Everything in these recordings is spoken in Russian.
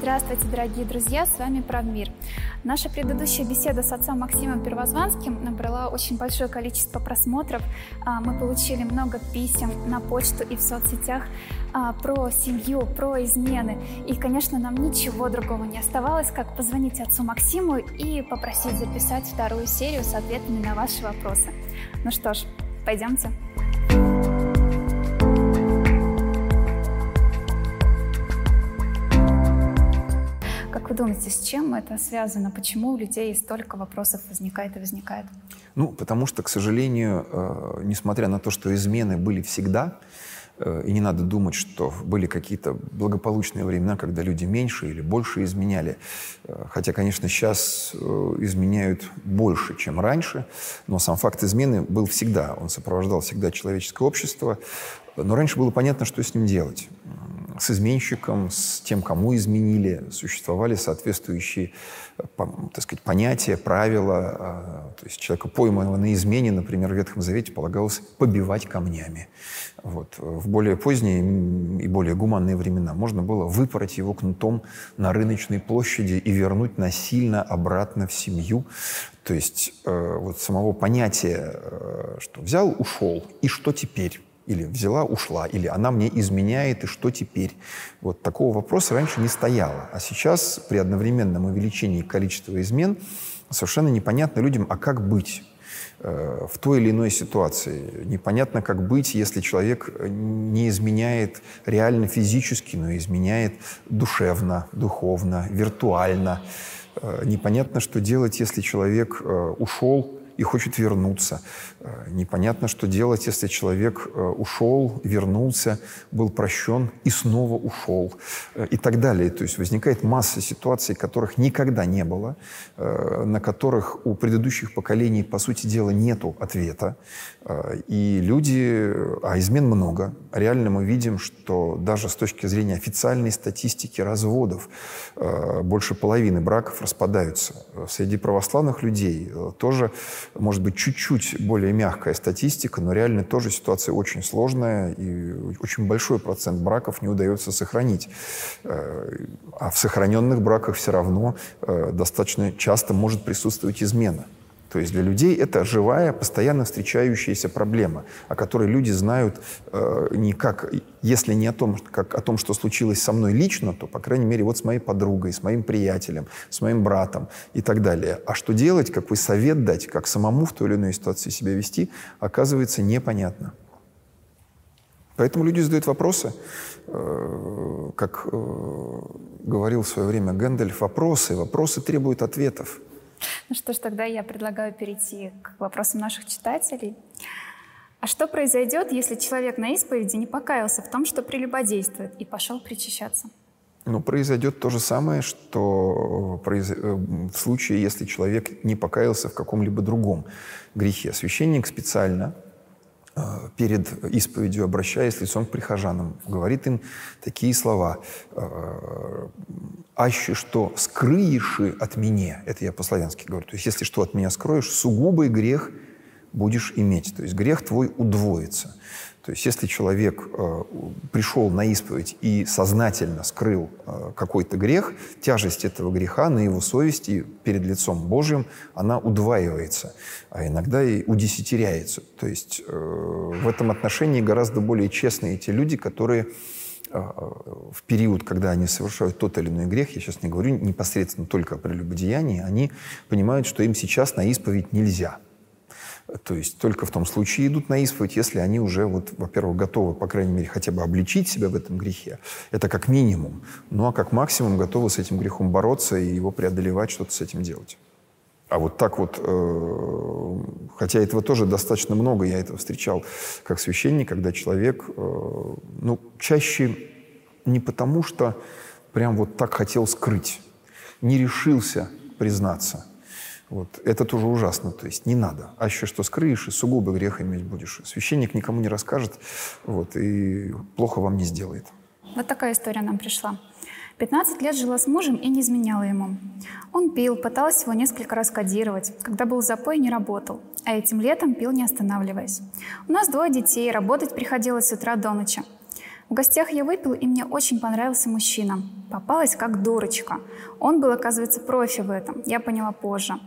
Здравствуйте, дорогие друзья, с вами Правмир. Наша предыдущая беседа с отцом Максимом Первозванским набрала очень большое количество просмотров. А, мы получили много писем на почту и в соцсетях а, про семью, про измены. И, конечно, нам ничего другого не оставалось, как позвонить отцу Максиму и попросить записать вторую серию с ответами на ваши вопросы. Ну что ж, пойдемте. вы думаете, с чем это связано? Почему у людей столько вопросов возникает и возникает? Ну, потому что, к сожалению, э, несмотря на то, что измены были всегда, э, и не надо думать, что были какие-то благополучные времена, когда люди меньше или больше изменяли. Э, хотя, конечно, сейчас изменяют больше, чем раньше, но сам факт измены был всегда. Он сопровождал всегда человеческое общество. Но раньше было понятно, что с ним делать с изменщиком, с тем, кому изменили, существовали соответствующие э, так сказать, понятия, правила. А, то есть человека, пойманного на измене, например, в Ветхом Завете полагалось побивать камнями. Вот. В более поздние и более гуманные времена можно было выпороть его кнутом на рыночной площади и вернуть насильно обратно в семью. То есть э, вот самого понятия, э, что взял, ушел, и что теперь? Или взяла, ушла, или она мне изменяет, и что теперь? Вот такого вопроса раньше не стояло. А сейчас при одновременном увеличении количества измен совершенно непонятно людям, а как быть? Э, в той или иной ситуации. Непонятно, как быть, если человек не изменяет реально физически, но изменяет душевно, духовно, виртуально. Э, непонятно, что делать, если человек э, ушел и хочет вернуться. Э, непонятно, что делать, если человек э, ушел, вернулся, был прощен и снова ушел э, и так далее. То есть возникает масса ситуаций, которых никогда не было, на которых у предыдущих поколений, по сути дела, нету ответа. И люди, а измен много, реально мы видим, что даже с точки зрения официальной статистики разводов больше половины браков распадаются. Среди православных людей тоже может быть, чуть-чуть более мягкая статистика, но реально тоже ситуация очень сложная, и очень большой процент браков не удается сохранить. Э, а в сохраненных браках все равно э, достаточно часто может присутствовать измена. То есть для людей это живая, постоянно встречающаяся проблема, о которой люди знают э, не как, если не о том, как о том, что случилось со мной лично, то, по крайней мере, вот с моей подругой, с моим приятелем, с моим братом и так далее. А что делать, какой совет дать, как самому в той или иной ситуации себя вести, оказывается непонятно. Поэтому люди задают вопросы, э, как э, говорил в свое время Гэндальф, вопросы, вопросы требуют ответов. Ну что ж, тогда я предлагаю перейти к вопросам наших читателей. А что произойдет, если человек на исповеди не покаялся в том, что прелюбодействует, и пошел причащаться? Ну, произойдет то же самое, что произ... Э, в случае, если человек не покаялся в каком-либо другом грехе. Священник специально э, перед исповедью, обращаясь лицом к прихожанам, говорит им такие слова. Э, аще что скрыешь от меня, это я по-славянски говорю, то есть если что от меня скроешь, сугубый грех будешь иметь, то есть грех твой удвоится. То есть если человек э, пришел на исповедь и сознательно скрыл э, какой-то грех, тяжесть этого греха на его совести перед лицом Божьим, она удваивается, а иногда и удесятеряется. То есть э, в этом отношении гораздо более честные те люди, которые а, в период, когда они совершают тот или иной грех, я сейчас не говорю непосредственно только о прелюбодеянии, они понимают, что им сейчас на исповедь нельзя. То есть только в том случае идут на исповедь, если они уже, вот, во-первых, готовы, по крайней мере, хотя бы обличить себя в этом грехе. Это как минимум. Ну а как максимум готовы с этим грехом бороться и его преодолевать, что-то с этим делать. А вот так вот, э, хотя этого тоже достаточно много, я это встречал как священник, когда человек, э, ну, чаще не потому, что прям вот так хотел скрыть, не решился признаться. Вот. Это тоже ужасно, то есть не надо. А еще что скрыешь, и сугубо грех иметь будешь. Священник никому не расскажет, вот, и плохо вам не сделает. Вот такая история нам пришла. 15 лет жила с мужем и не изменяла ему. Он пил, пыталась его несколько раз кодировать. Когда был запой, не работал. А этим летом пил, не останавливаясь. У нас двое детей, работать приходилось с утра до ночи. В гостях я выпил, и мне очень понравился мужчина. Попалась как дурочка. Он был, оказывается, профи в этом. Я поняла позже.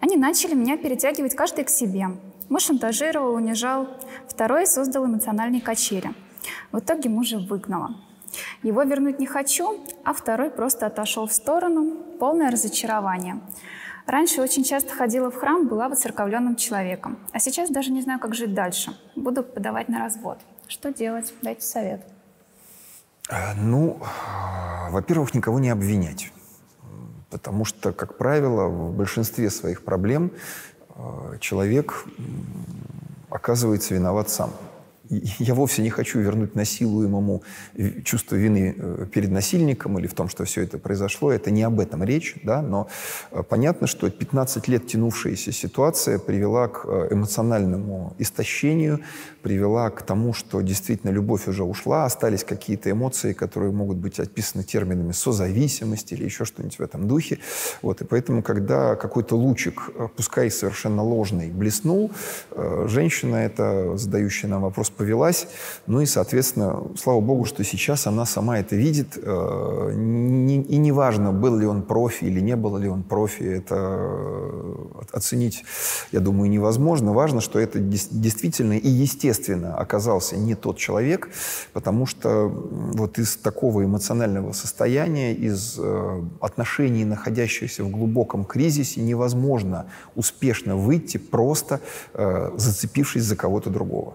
Они начали меня перетягивать каждый к себе. Муж шантажировал, унижал. Второй создал эмоциональные качели. В итоге мужа выгнала. Его вернуть не хочу, а второй просто отошел в сторону. Полное разочарование. Раньше очень часто ходила в храм, была воцерковленным человеком. А сейчас даже не знаю, как жить дальше. Буду подавать на развод. Что делать? Дайте совет. Э, ну, во-первых, никого не обвинять. Потому что, как правило, в большинстве своих проблем э, человек оказывается виноват сам я вовсе не хочу вернуть насилуемому чувство вины э, перед насильником или в том, что все это произошло. Это не об этом речь, да, но э, понятно, что 15 лет тянувшаяся ситуация привела к эмоциональному истощению, привела к тому, что действительно любовь уже ушла, остались какие-то эмоции, которые могут быть описаны терминами созависимость или еще что-нибудь в этом духе. Вот, и поэтому, когда какой-то лучик, пускай совершенно ложный, блеснул, женщина, это задающая нам вопрос, повелась. Ну и, соответственно, слава богу, что сейчас она сама это видит. Э, и неважно, был ли он профи или не был ли он профи, это э, оценить, я думаю, невозможно. Важно, что это действительно и естественно оказался не тот человек, потому что вот из такого эмоционального состояния, из э, отношений, находящихся в глубоком кризисе, невозможно успешно выйти, просто зацепившись за кого-то другого.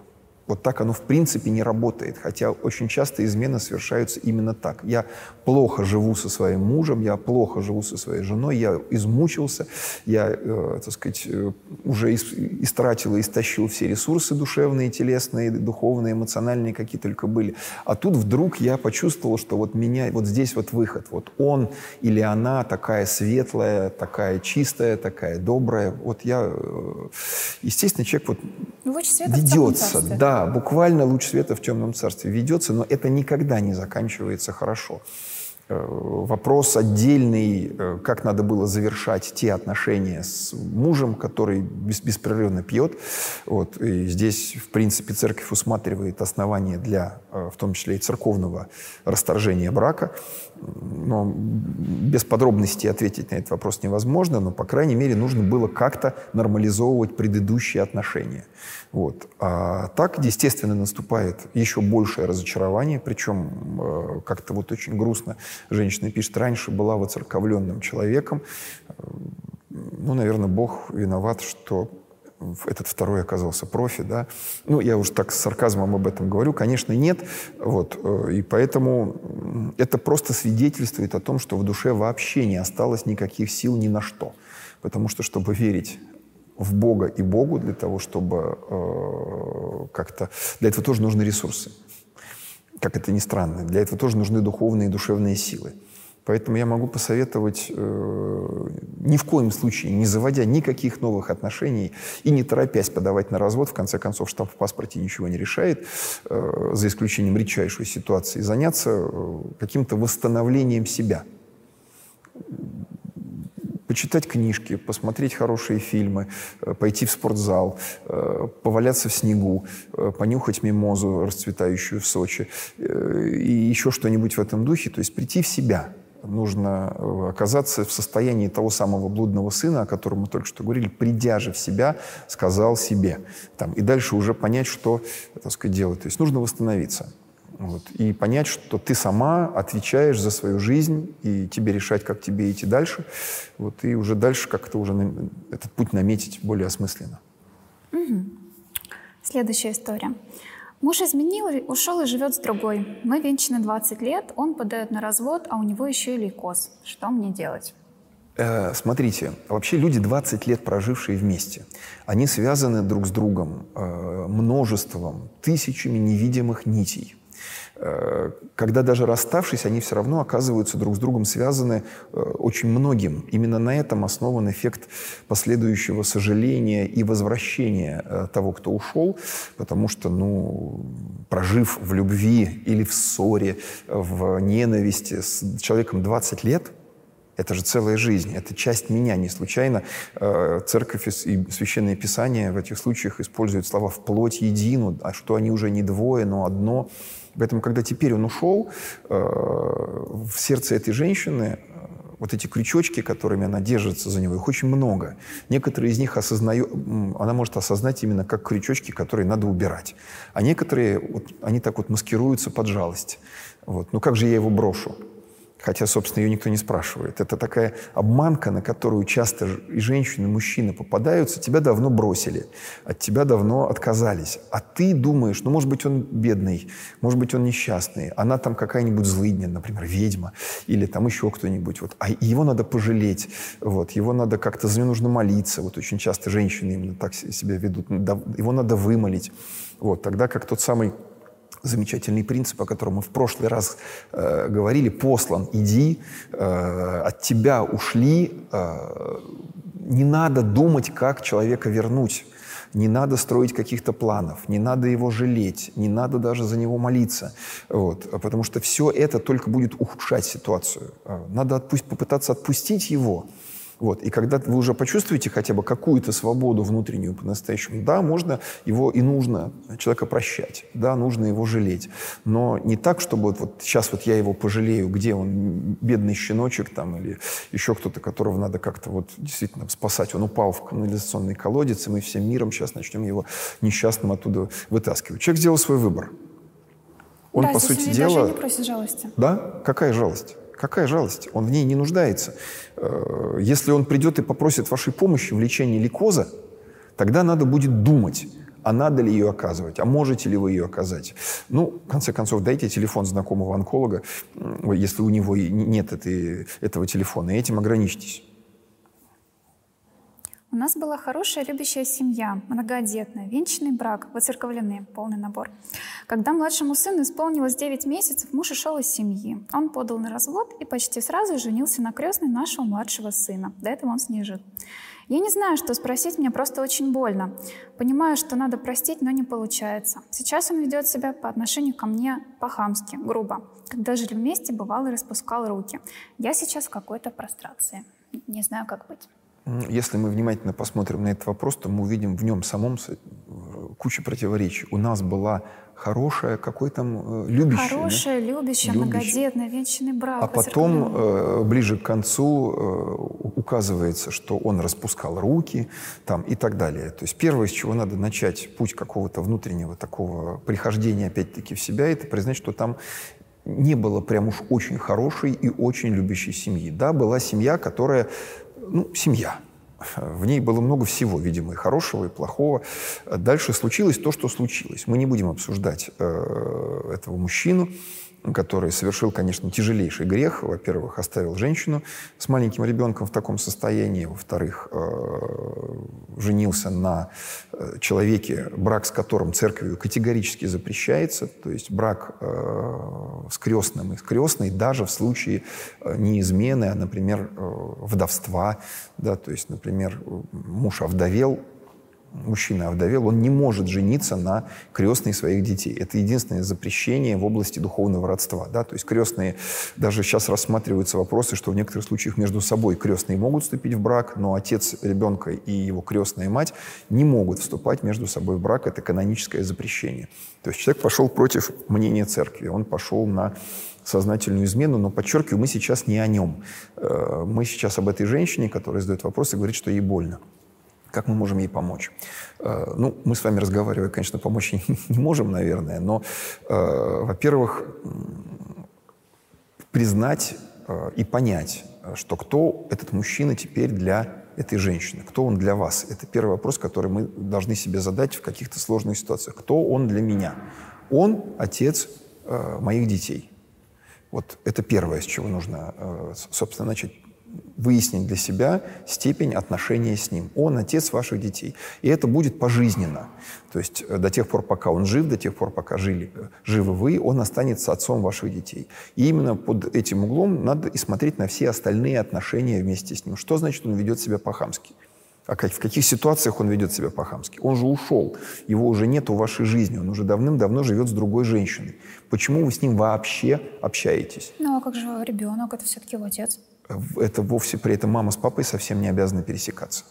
Вот так оно в принципе не работает, хотя очень часто измены совершаются именно так. Я плохо живу со своим мужем, я плохо живу со своей женой, я измучился, я, э, так сказать, э, уже истратил и истощил все ресурсы душевные, телесные, духовные, эмоциональные, какие только были. А тут вдруг я почувствовал, что вот меня, вот здесь вот выход, вот он или она такая светлая, такая чистая, такая добрая. Вот я, э, естественно, человек вот света ведется, да, буквально луч света в темном царстве ведется, но это никогда не заканчивается хорошо. Э, вопрос отдельный, э, как надо было завершать те отношения с мужем, который беспрерывно пьет. Вот. И здесь, в принципе, церковь усматривает основания для, э, в том числе и церковного расторжения брака. Но без подробностей ответить на этот вопрос невозможно, но, по крайней мере, нужно было как-то нормализовывать предыдущие отношения. Вот. А так, естественно, наступает еще большее разочарование, причем э, как-то вот очень грустно женщина пишет, раньше была воцерковленным человеком, ну, наверное, Бог виноват, что этот второй оказался профи, да. Ну, я уж так с сарказмом об этом говорю. Конечно, нет. Вот. Э, и поэтому это просто свидетельствует о том, что в душе вообще не осталось никаких сил ни на что. Потому что, чтобы верить в Бога и Богу для того, чтобы э, как-то... Для этого тоже нужны ресурсы. Как это ни странно. Для этого тоже нужны духовные и душевные силы. Поэтому я могу посоветовать э, ни в коем случае, не заводя никаких новых отношений и не торопясь подавать на развод, в конце концов штамп в паспорте ничего не решает, э, за исключением редчайшей ситуации, заняться э, каким-то восстановлением себя почитать книжки, посмотреть хорошие фильмы, э, пойти в спортзал, э, поваляться в снегу, э, понюхать мимозу, расцветающую в Сочи, и еще что-нибудь в этом духе, то есть прийти в себя. Нужно оказаться в состоянии того самого блудного сына, о котором мы только что говорили, придя же в себя, сказал себе. Там, и дальше уже понять, что так сказать, делать. То есть нужно восстановиться. Вот, и понять, что ты сама отвечаешь за свою жизнь, и тебе решать, как тебе идти дальше. Вот, и уже дальше как-то уже этот путь наметить более осмысленно. Угу. Следующая история. Муж изменил, ушел и живет с другой. Мы венчаны 20 лет, он подает на развод, а у него еще и лейкоз. Что мне делать? Э, смотрите, вообще люди, 20 лет прожившие вместе, они связаны друг с другом э, множеством, тысячами невидимых нитей. Э, когда даже расставшись, они все равно оказываются друг с другом связаны э, очень многим. Именно на этом основан эффект последующего сожаления и возвращения э, того, кто ушел, потому что, ну, прожив в любви или в ссоре, в ненависти с человеком 20 лет, Это же целая жизнь, это часть меня. Не случайно церковь и священное писание в этих случаях используют слова «вплоть едину», а что они уже не двое, но одно. Поэтому, когда теперь он ушел, э, в сердце этой женщины вот эти крючочки, которыми она держится за него, их очень много. Некоторые из них осознаю, она может осознать именно как крючочки, которые надо убирать. А некоторые, вот, они так вот маскируются под жалость. Вот. Ну как же я его брошу? Хотя, собственно, ее никто не спрашивает. Это такая обманка, на которую часто и женщины, и мужчины попадаются. Тебя давно бросили, от тебя давно отказались. А ты думаешь, ну, может быть, он бедный, может быть, он несчастный. Она там какая-нибудь злыдня, например, ведьма, или там еще кто-нибудь. Вот. А его надо пожалеть, вот. его надо как-то, за него нужно молиться. Вот очень часто женщины именно так себя ведут. Его надо вымолить. Вот. Тогда как тот самый замечательный принцип, о котором мы в прошлый раз э, говорили, послан, иди, э, от тебя ушли, э, не надо думать, как человека вернуть, не надо строить каких-то планов, не надо его жалеть, не надо даже за него молиться, вот, потому что все это только будет ухудшать ситуацию. Э, надо отпу- попытаться отпустить его, вот. И когда вы уже почувствуете хотя бы какую-то свободу внутреннюю по-настоящему, да, можно его и нужно человека прощать, да, нужно его жалеть. Но не так, чтобы вот, вот сейчас вот я его пожалею, где он, бедный щеночек там, или еще кто-то, которого надо как-то вот действительно спасать. Он упал в канализационный колодец, и мы всем миром сейчас начнем его несчастным оттуда вытаскивать. Человек сделал свой выбор. Он, да, по сути дела... даже не просит жалости. Да? Какая жалость? Какая жалость? Он в ней не нуждается. Э, если он придет и попросит вашей помощи в лечении лейкоза, тогда надо будет думать, а надо ли ее оказывать, а можете ли вы ее оказать. Ну, в конце концов, дайте телефон знакомого онколога, если у него нет этой, этого телефона, и этим ограничьтесь. У нас была хорошая любящая семья, многодетная, венчанный брак, воцерковленный, полный набор. Когда младшему сыну исполнилось 9 месяцев, муж ушел из семьи. Он подал на развод и почти сразу женился на крестной нашего младшего сына. До этого он с ней жил. Я не знаю, что спросить, мне просто очень больно. Понимаю, что надо простить, но не получается. Сейчас он ведет себя по отношению ко мне по-хамски, грубо. Когда жили вместе, бывало распускал руки. Я сейчас в какой-то прострации. Не знаю, как быть. Если мы внимательно посмотрим на этот вопрос, то мы увидим в нем самом э, кучу противоречий. У нас была хорошая, какой там, э, любящая. Хорошая, да? любящая, многодетная, вечный брак. А потом, э, ближе к концу, э, указывается, что он распускал руки там, и так далее. То есть первое, с чего надо начать путь какого-то внутреннего такого прихождения, опять-таки, в себя, это признать, что там не было прям уж очень хорошей и очень любящей семьи. Да, была семья, которая ну, семья. В ней было много всего, видимо, и хорошего, и плохого. Дальше случилось то, что случилось. Мы не будем обсуждать э, этого мужчину, который совершил, конечно, тяжелейший грех. Во-первых, оставил женщину с маленьким ребенком в таком состоянии. Во-вторых, э, женился на э, человеке, брак с которым церковью категорически запрещается. То есть брак э, с крестным и с крестной даже в случае не а, например, вдовства. Да, то есть, например, муж овдовел, мужчина овдовел, он не может жениться на крестной своих детей. Это единственное запрещение в области духовного родства. Да? То есть крестные, даже сейчас рассматриваются вопросы, что в некоторых случаях между собой крестные могут вступить в брак, но отец ребенка и его крестная мать не могут вступать между собой в брак. Это каноническое запрещение. То есть человек пошел против мнения церкви, он пошел на сознательную измену, но подчеркиваю, мы сейчас не о нем. Э, мы сейчас об этой женщине, которая задает вопросы, говорит, что ей больно. Как мы можем ей помочь? Э, ну, мы с вами разговаривая, конечно, помочь не можем, наверное, но, э, во-первых, признать э, и понять, что кто этот мужчина теперь для этой женщины, кто он для вас. Это первый вопрос, который мы должны себе задать в каких-то сложных ситуациях. Кто он для меня? Он отец моих детей. Вот это первое, с чего нужно, собственно, начать выяснить для себя степень отношения с ним. Он отец ваших детей. И это будет пожизненно. То есть э, до тех пор, пока он жив, до тех пор, пока жили, э, живы вы, он останется отцом ваших детей. И именно под этим углом надо и смотреть на все остальные отношения вместе с ним. Что значит, он ведет себя по-хамски? А как, в каких ситуациях он ведет себя по-хамски? Он же ушел, его уже нет в вашей жизни, он уже давным-давно живет с другой женщиной. Почему вы с ним вообще общаетесь? Ну а как же ребенок, это все-таки его отец? Это вовсе при этом мама с папой совсем не обязаны пересекаться.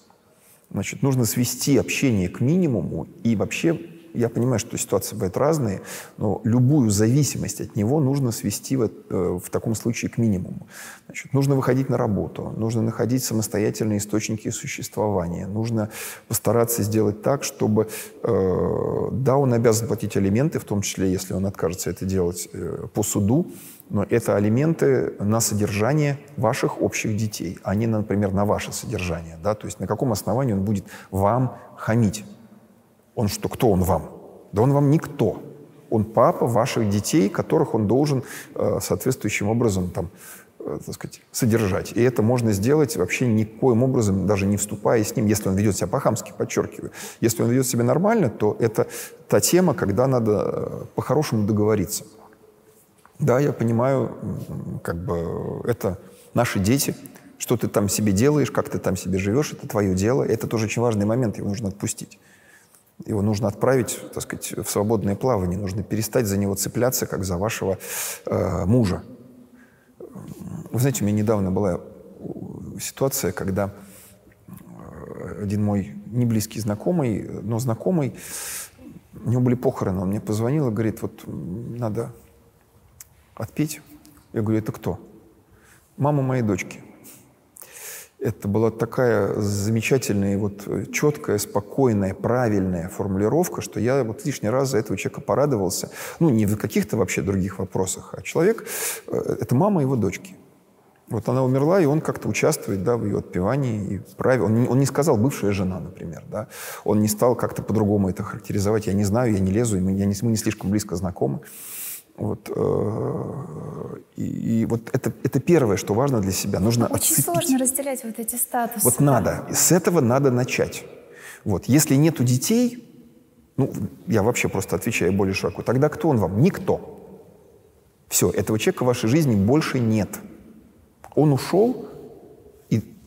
Значит, нужно свести общение к минимуму и вообще я понимаю, что ситуации бывают разные, но любую зависимость от него нужно свести в, э, в таком случае к минимуму. Значит, нужно выходить на работу, нужно находить самостоятельные источники существования, нужно постараться сделать так, чтобы, э, да, он обязан платить алименты, в том числе, если он откажется это делать э, по суду, но это алименты на содержание ваших общих детей, а не, например, на ваше содержание. Да? То есть на каком основании он будет вам хамить? Он что, кто он вам? Да он вам никто. Он папа ваших детей, которых он должен э, соответствующим образом там, э, так сказать, содержать. И это можно сделать вообще никоим образом, даже не вступая с ним, если он ведет себя по-хамски, подчеркиваю. Если он ведет себя нормально, то это та тема, когда надо э, по-хорошему договориться. Да, я понимаю, как бы это наши дети, что ты там себе делаешь, как ты там себе живешь, это твое дело. Это тоже очень важный момент, его нужно отпустить. Его нужно отправить, так сказать, в свободное плавание. Нужно перестать за него цепляться, как за вашего э, мужа. Вы знаете, у меня недавно была ситуация, когда э, один мой неблизкий знакомый, но знакомый, у него были похороны, он мне позвонил и говорит, вот надо отпеть. Я говорю, это кто? Мама моей дочки. Это была такая замечательная, вот четкая, спокойная, правильная формулировка, что я вот лишний раз за этого человека порадовался. Ну, не в каких-то вообще других вопросах, а человек э, — это мама его дочки. Вот она умерла, и он как-то участвует да, в ее отпевании. И правил. Он, не, он не сказал «бывшая жена», например. Да? Он не стал как-то по-другому это характеризовать. Я не знаю, я не лезу, мы, я не, мы не слишком близко знакомы. Вот, э, и, и вот это, это первое, что важно для себя. Нужно Очень отцепить. сложно разделять вот эти статусы. Вот надо. И с этого надо начать. Вот. Если нету детей, ну, я вообще просто отвечаю более широко, тогда кто он вам? Никто. Все, этого человека в вашей жизни больше нет. Он ушел,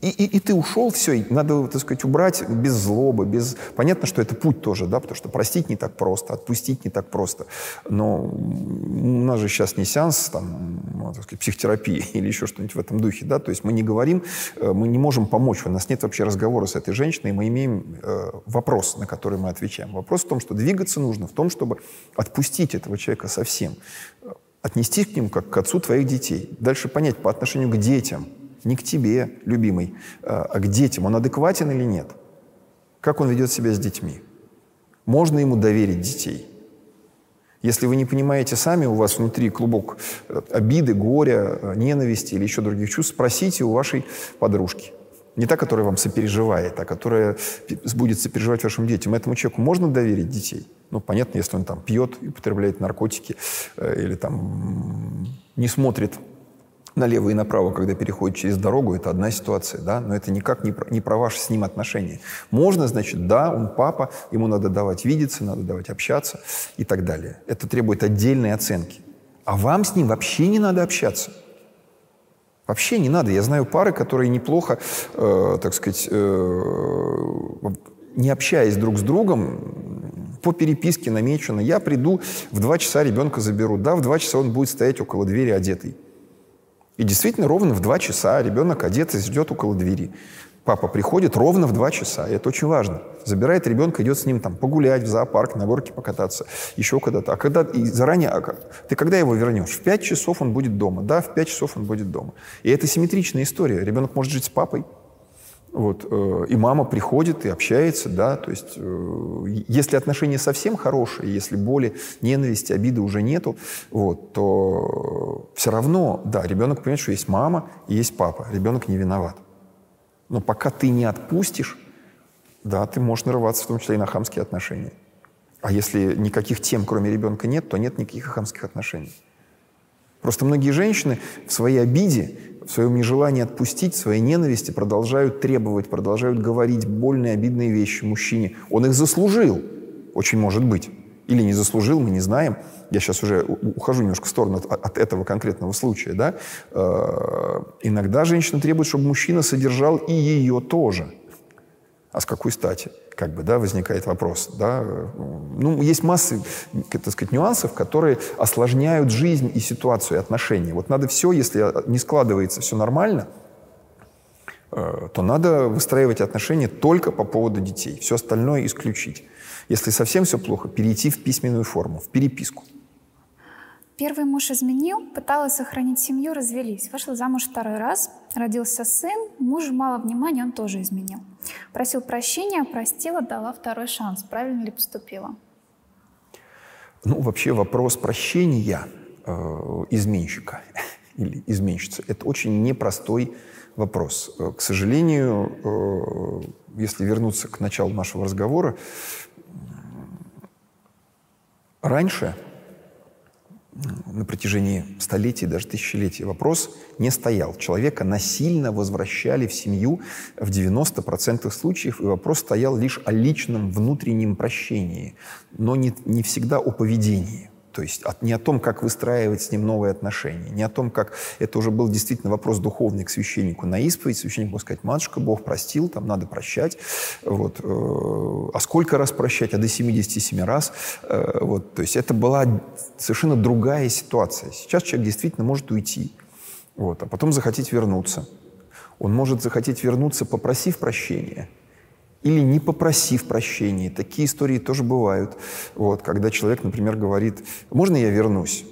и, и, и ты ушел, все, надо, так сказать, убрать без злобы, без... Понятно, что это путь тоже, да, потому что простить не так просто, отпустить не так просто. Но у нас же сейчас не сеанс, там, ну, так сказать, психотерапии или еще что-нибудь в этом духе, да, то есть мы не говорим, э, мы не можем помочь, у нас нет вообще разговора с этой женщиной, мы имеем э, вопрос, на который мы отвечаем. Вопрос в том, что двигаться нужно, в том, чтобы отпустить этого человека совсем, отнести к нему как к отцу твоих детей, дальше понять по отношению к детям – не к тебе, любимый, а, а к детям. Он адекватен или нет? Как он ведет себя с детьми? Можно ему доверить детей? Если вы не понимаете сами, у вас внутри клубок э, обиды, горя, э, ненависти или еще других чувств, спросите у вашей подружки. Не та, которая вам сопереживает, а которая будет сопереживать вашим детям. Этому человеку можно доверить детей? Ну, понятно, если он там пьет употребляет наркотики э, или там не смотрит налево и направо, когда переходит через дорогу, это одна ситуация, да, но это никак не про, не про ваши с ним отношения. Можно, значит, да, он папа, ему надо давать видеться, надо давать общаться и так далее. Это требует отдельной оценки. А вам с ним вообще не надо общаться. Вообще не надо. Я знаю пары, которые неплохо, э, так сказать, э, не общаясь друг с другом, по переписке намечено, я приду, в два часа ребенка заберу. Да, в два часа он будет стоять около двери одетый. И действительно, ровно в два часа ребенок одет и ждет около двери. Папа приходит ровно в два часа, и это очень важно. Забирает ребенка, идет с ним там погулять в зоопарк, на горке покататься, еще куда-то. А когда и заранее, а, ты когда его вернешь? В пять часов он будет дома. Да, в пять часов он будет дома. И это симметричная история. Ребенок может жить с папой, вот, э, и мама приходит и общается, да, то есть э, если отношения совсем хорошие, если боли, ненависти, обиды уже нету, вот, то все равно, да, ребенок понимает, что есть мама и есть папа, ребенок не виноват. Но пока ты не отпустишь, да, ты можешь нарываться в том числе и на хамские отношения. А если никаких тем, кроме ребенка, нет, то нет никаких хамских отношений. Просто многие женщины в своей обиде в своем нежелании отпустить, в своей ненависти продолжают требовать, продолжают говорить больные, обидные вещи мужчине. Он их заслужил, очень может быть. Или не заслужил, мы не знаем. Я сейчас уже ухожу немножко в сторону от, от этого конкретного случая. Да? Э, иногда женщина требует, чтобы мужчина содержал и ее тоже. А с какой стати? Как бы, да, возникает вопрос. Да? Ну, есть масса, так сказать, нюансов, которые осложняют жизнь и ситуацию, и отношения. Вот надо все, если не складывается все нормально, э, то надо выстраивать отношения только по поводу детей. Все остальное исключить. Если совсем все плохо, перейти в письменную форму, в переписку. Первый муж изменил, пыталась сохранить семью, развелись. Вышла замуж второй раз, родился сын, мужу мало внимания, он тоже изменил. Просил прощения, простила, дала второй шанс. Правильно ли поступила? Ну, вообще вопрос прощения э, изменщика или изменщицы – это очень непростой вопрос. Э, к сожалению, э, если вернуться к началу нашего разговора, раньше – на протяжении столетий, даже тысячелетий вопрос не стоял. Человека насильно возвращали в семью в 90% случаев, и вопрос стоял лишь о личном внутреннем прощении, но не, не всегда о поведении. То есть от, не о том, как выстраивать с ним новые отношения, не о том, как... Это уже был действительно вопрос духовный к священнику на исповедь. Священник мог сказать, матушка, Бог простил, там надо прощать. Вот. Э, а сколько раз прощать? А до 77 раз. Э, вот. То есть это была совершенно другая ситуация. Сейчас человек действительно может уйти, вот, а потом захотеть вернуться. Он может захотеть вернуться, попросив прощения – или не попросив прощения. Такие истории тоже бывают. Вот, когда человек, например, говорит, можно я вернусь?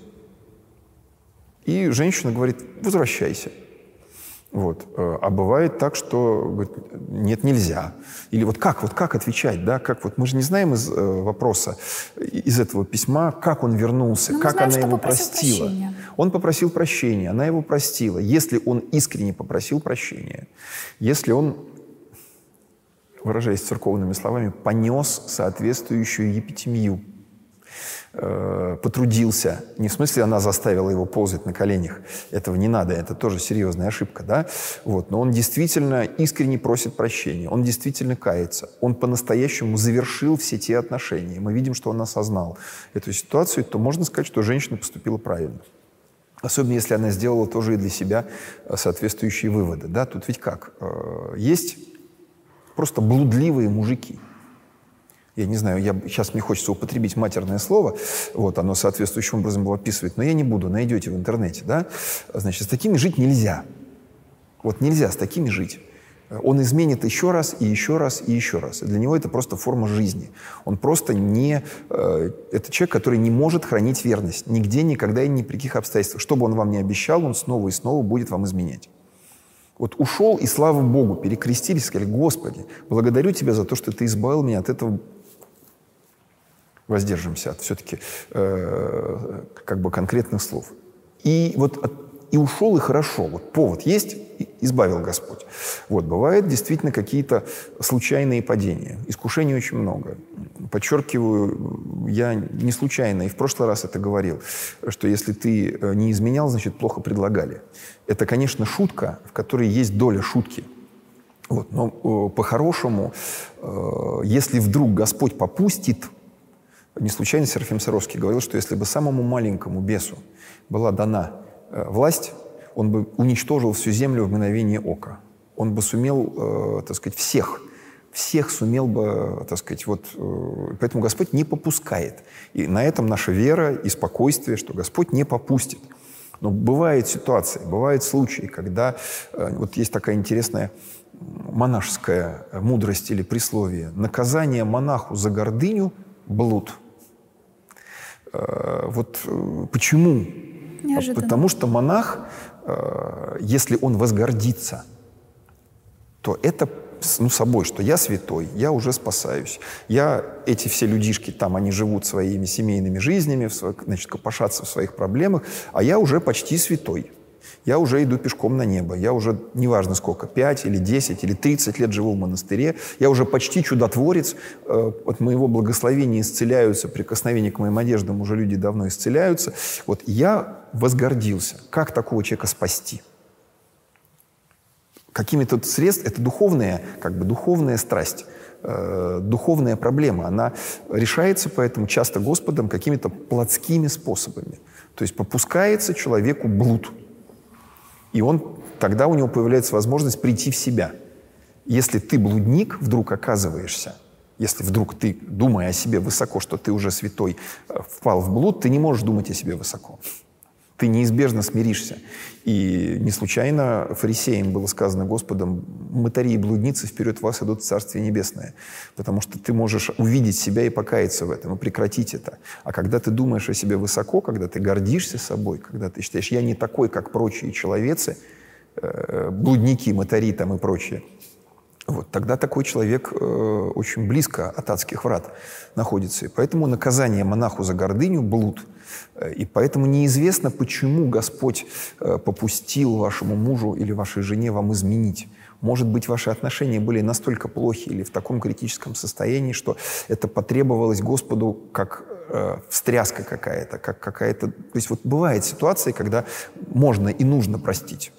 И женщина говорит, возвращайся. Вот. Э, а бывает так, что говорит, нет, нельзя. Или вот как, вот как отвечать, да, как вот мы же не знаем из э, вопроса, из этого письма, как он вернулся, Но как знаем, она его простила. Прощения. Он попросил прощения, она его простила. Если он искренне попросил прощения, если он выражаясь церковными словами, понес соответствующую епитемию, э, потрудился. Не в смысле она заставила его ползать на коленях. Этого не надо, это тоже серьезная ошибка, да? Вот. Но он действительно искренне просит прощения, он действительно кается, он по-настоящему завершил все те отношения. Мы видим, что он осознал эту ситуацию, то можно сказать, что женщина поступила правильно. Особенно если она сделала тоже и для себя соответствующие выводы. Да? Тут ведь как? Э, есть просто блудливые мужики. Я не знаю, я, сейчас мне хочется употребить матерное слово, вот, оно соответствующим образом его описывает, но я не буду, найдете в интернете, да. Значит, с такими жить нельзя. Вот нельзя с такими жить. Он изменит еще раз и еще раз и еще раз. Для него это просто форма жизни. Он просто не... Э, это человек, который не может хранить верность. Нигде, никогда и ни при каких обстоятельствах. Что бы он вам ни обещал, он снова и снова будет вам изменять. Вот ушел, и слава Богу, перекрестились, сказали, Господи, благодарю Тебя за то, что Ты избавил меня от этого воздержимся от все-таки э, как бы конкретных слов. И вот от, и ушел, и хорошо. Вот повод есть, избавил Господь. Вот, бывают действительно какие-то случайные падения. Искушений очень много. Подчеркиваю, я не случайно, и в прошлый раз это говорил, что если ты э, не изменял, значит, плохо предлагали. Это, конечно, шутка, в которой есть доля шутки. Вот, но э, по-хорошему, э, если вдруг Господь попустит, не случайно Серафим Саровский говорил, что если бы самому маленькому бесу была дана власть, он бы уничтожил всю землю в мгновение ока. Он бы сумел, э, так сказать, всех, всех сумел бы, так сказать, вот... Э, поэтому Господь не попускает. И на этом наша вера и спокойствие, что Господь не попустит. Но бывают ситуации, бывают случаи, когда э, вот есть такая интересная монашеская мудрость или присловие. Наказание монаху за гордыню – блуд. Э, вот э, почему? Неожиданно. Потому что монах, э, если он возгордится, то это ну, собой, что я святой, я уже спасаюсь. Я, эти все людишки там, они живут своими семейными жизнями, в значит, копошатся в своих проблемах, а я уже почти святой. Я уже иду пешком на небо. Я уже, неважно сколько, 5 или 10 или 30 лет живу в монастыре. Я уже почти чудотворец. Э, от моего благословения исцеляются, прикосновения к моим одеждам уже люди давно исцеляются. Вот я возгордился. Как такого человека спасти? какими-то средств, это духовная, как бы духовная страсть, э, духовная проблема. Она решается поэтому часто Господом какими-то плотскими способами. То есть попускается человеку блуд. И он, тогда у него появляется возможность прийти в себя. Если ты блудник, вдруг оказываешься, если вдруг ты, думая о себе высоко, что ты уже святой, э, впал в блуд, ты не можешь думать о себе высоко. Ты неизбежно смиришься. И не случайно фарисеям было сказано Господом, мытари и блудницы вперед вас идут в Царствие Небесное. Потому что ты можешь увидеть себя и покаяться в этом, и прекратить это. А когда ты думаешь о себе высоко, когда ты гордишься собой, когда ты считаешь, я не такой, как прочие человецы, э, блудники, мытари там и прочие, вот, тогда такой человек э, очень близко от адских врат находится. И поэтому наказание монаху за гордыню – блуд – и поэтому неизвестно, почему Господь э, попустил вашему мужу или вашей жене вам изменить. Может быть, ваши отношения были настолько плохи или в таком критическом состоянии, что это потребовалось Господу как э, встряска какая-то, как какая-то... То есть вот бывают ситуации, когда можно и нужно простить,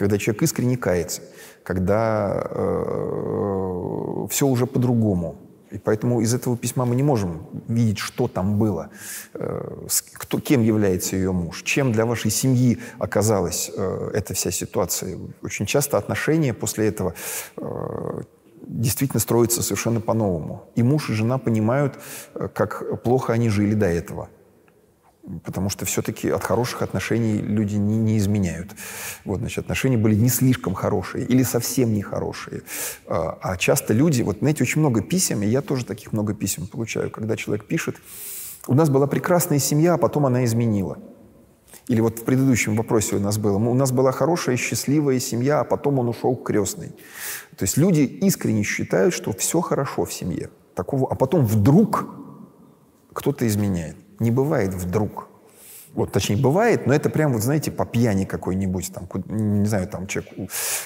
когда человек искренне кается, когда э, все уже по-другому. И поэтому из этого письма мы не можем видеть, что там было, э, кто, кем является ее муж, чем для вашей семьи оказалась э, эта вся ситуация. Очень часто отношения после этого э, действительно строятся совершенно по-новому. И муж и жена понимают, как плохо они жили до этого – потому что все-таки от хороших отношений люди не, не изменяют. Вот, значит, отношения были не слишком хорошие или совсем не хорошие. А, а часто люди, вот, знаете, очень много писем, и я тоже таких много писем получаю, когда человек пишет, у нас была прекрасная семья, а потом она изменила. Или вот в предыдущем вопросе у нас было, у нас была хорошая, счастливая семья, а потом он ушел к крестной. То есть люди искренне считают, что все хорошо в семье. Такого, а потом вдруг кто-то изменяет не бывает вдруг. Вот, точнее, бывает, но это прям, вот знаете, по пьяни какой-нибудь, там, не знаю, там человек,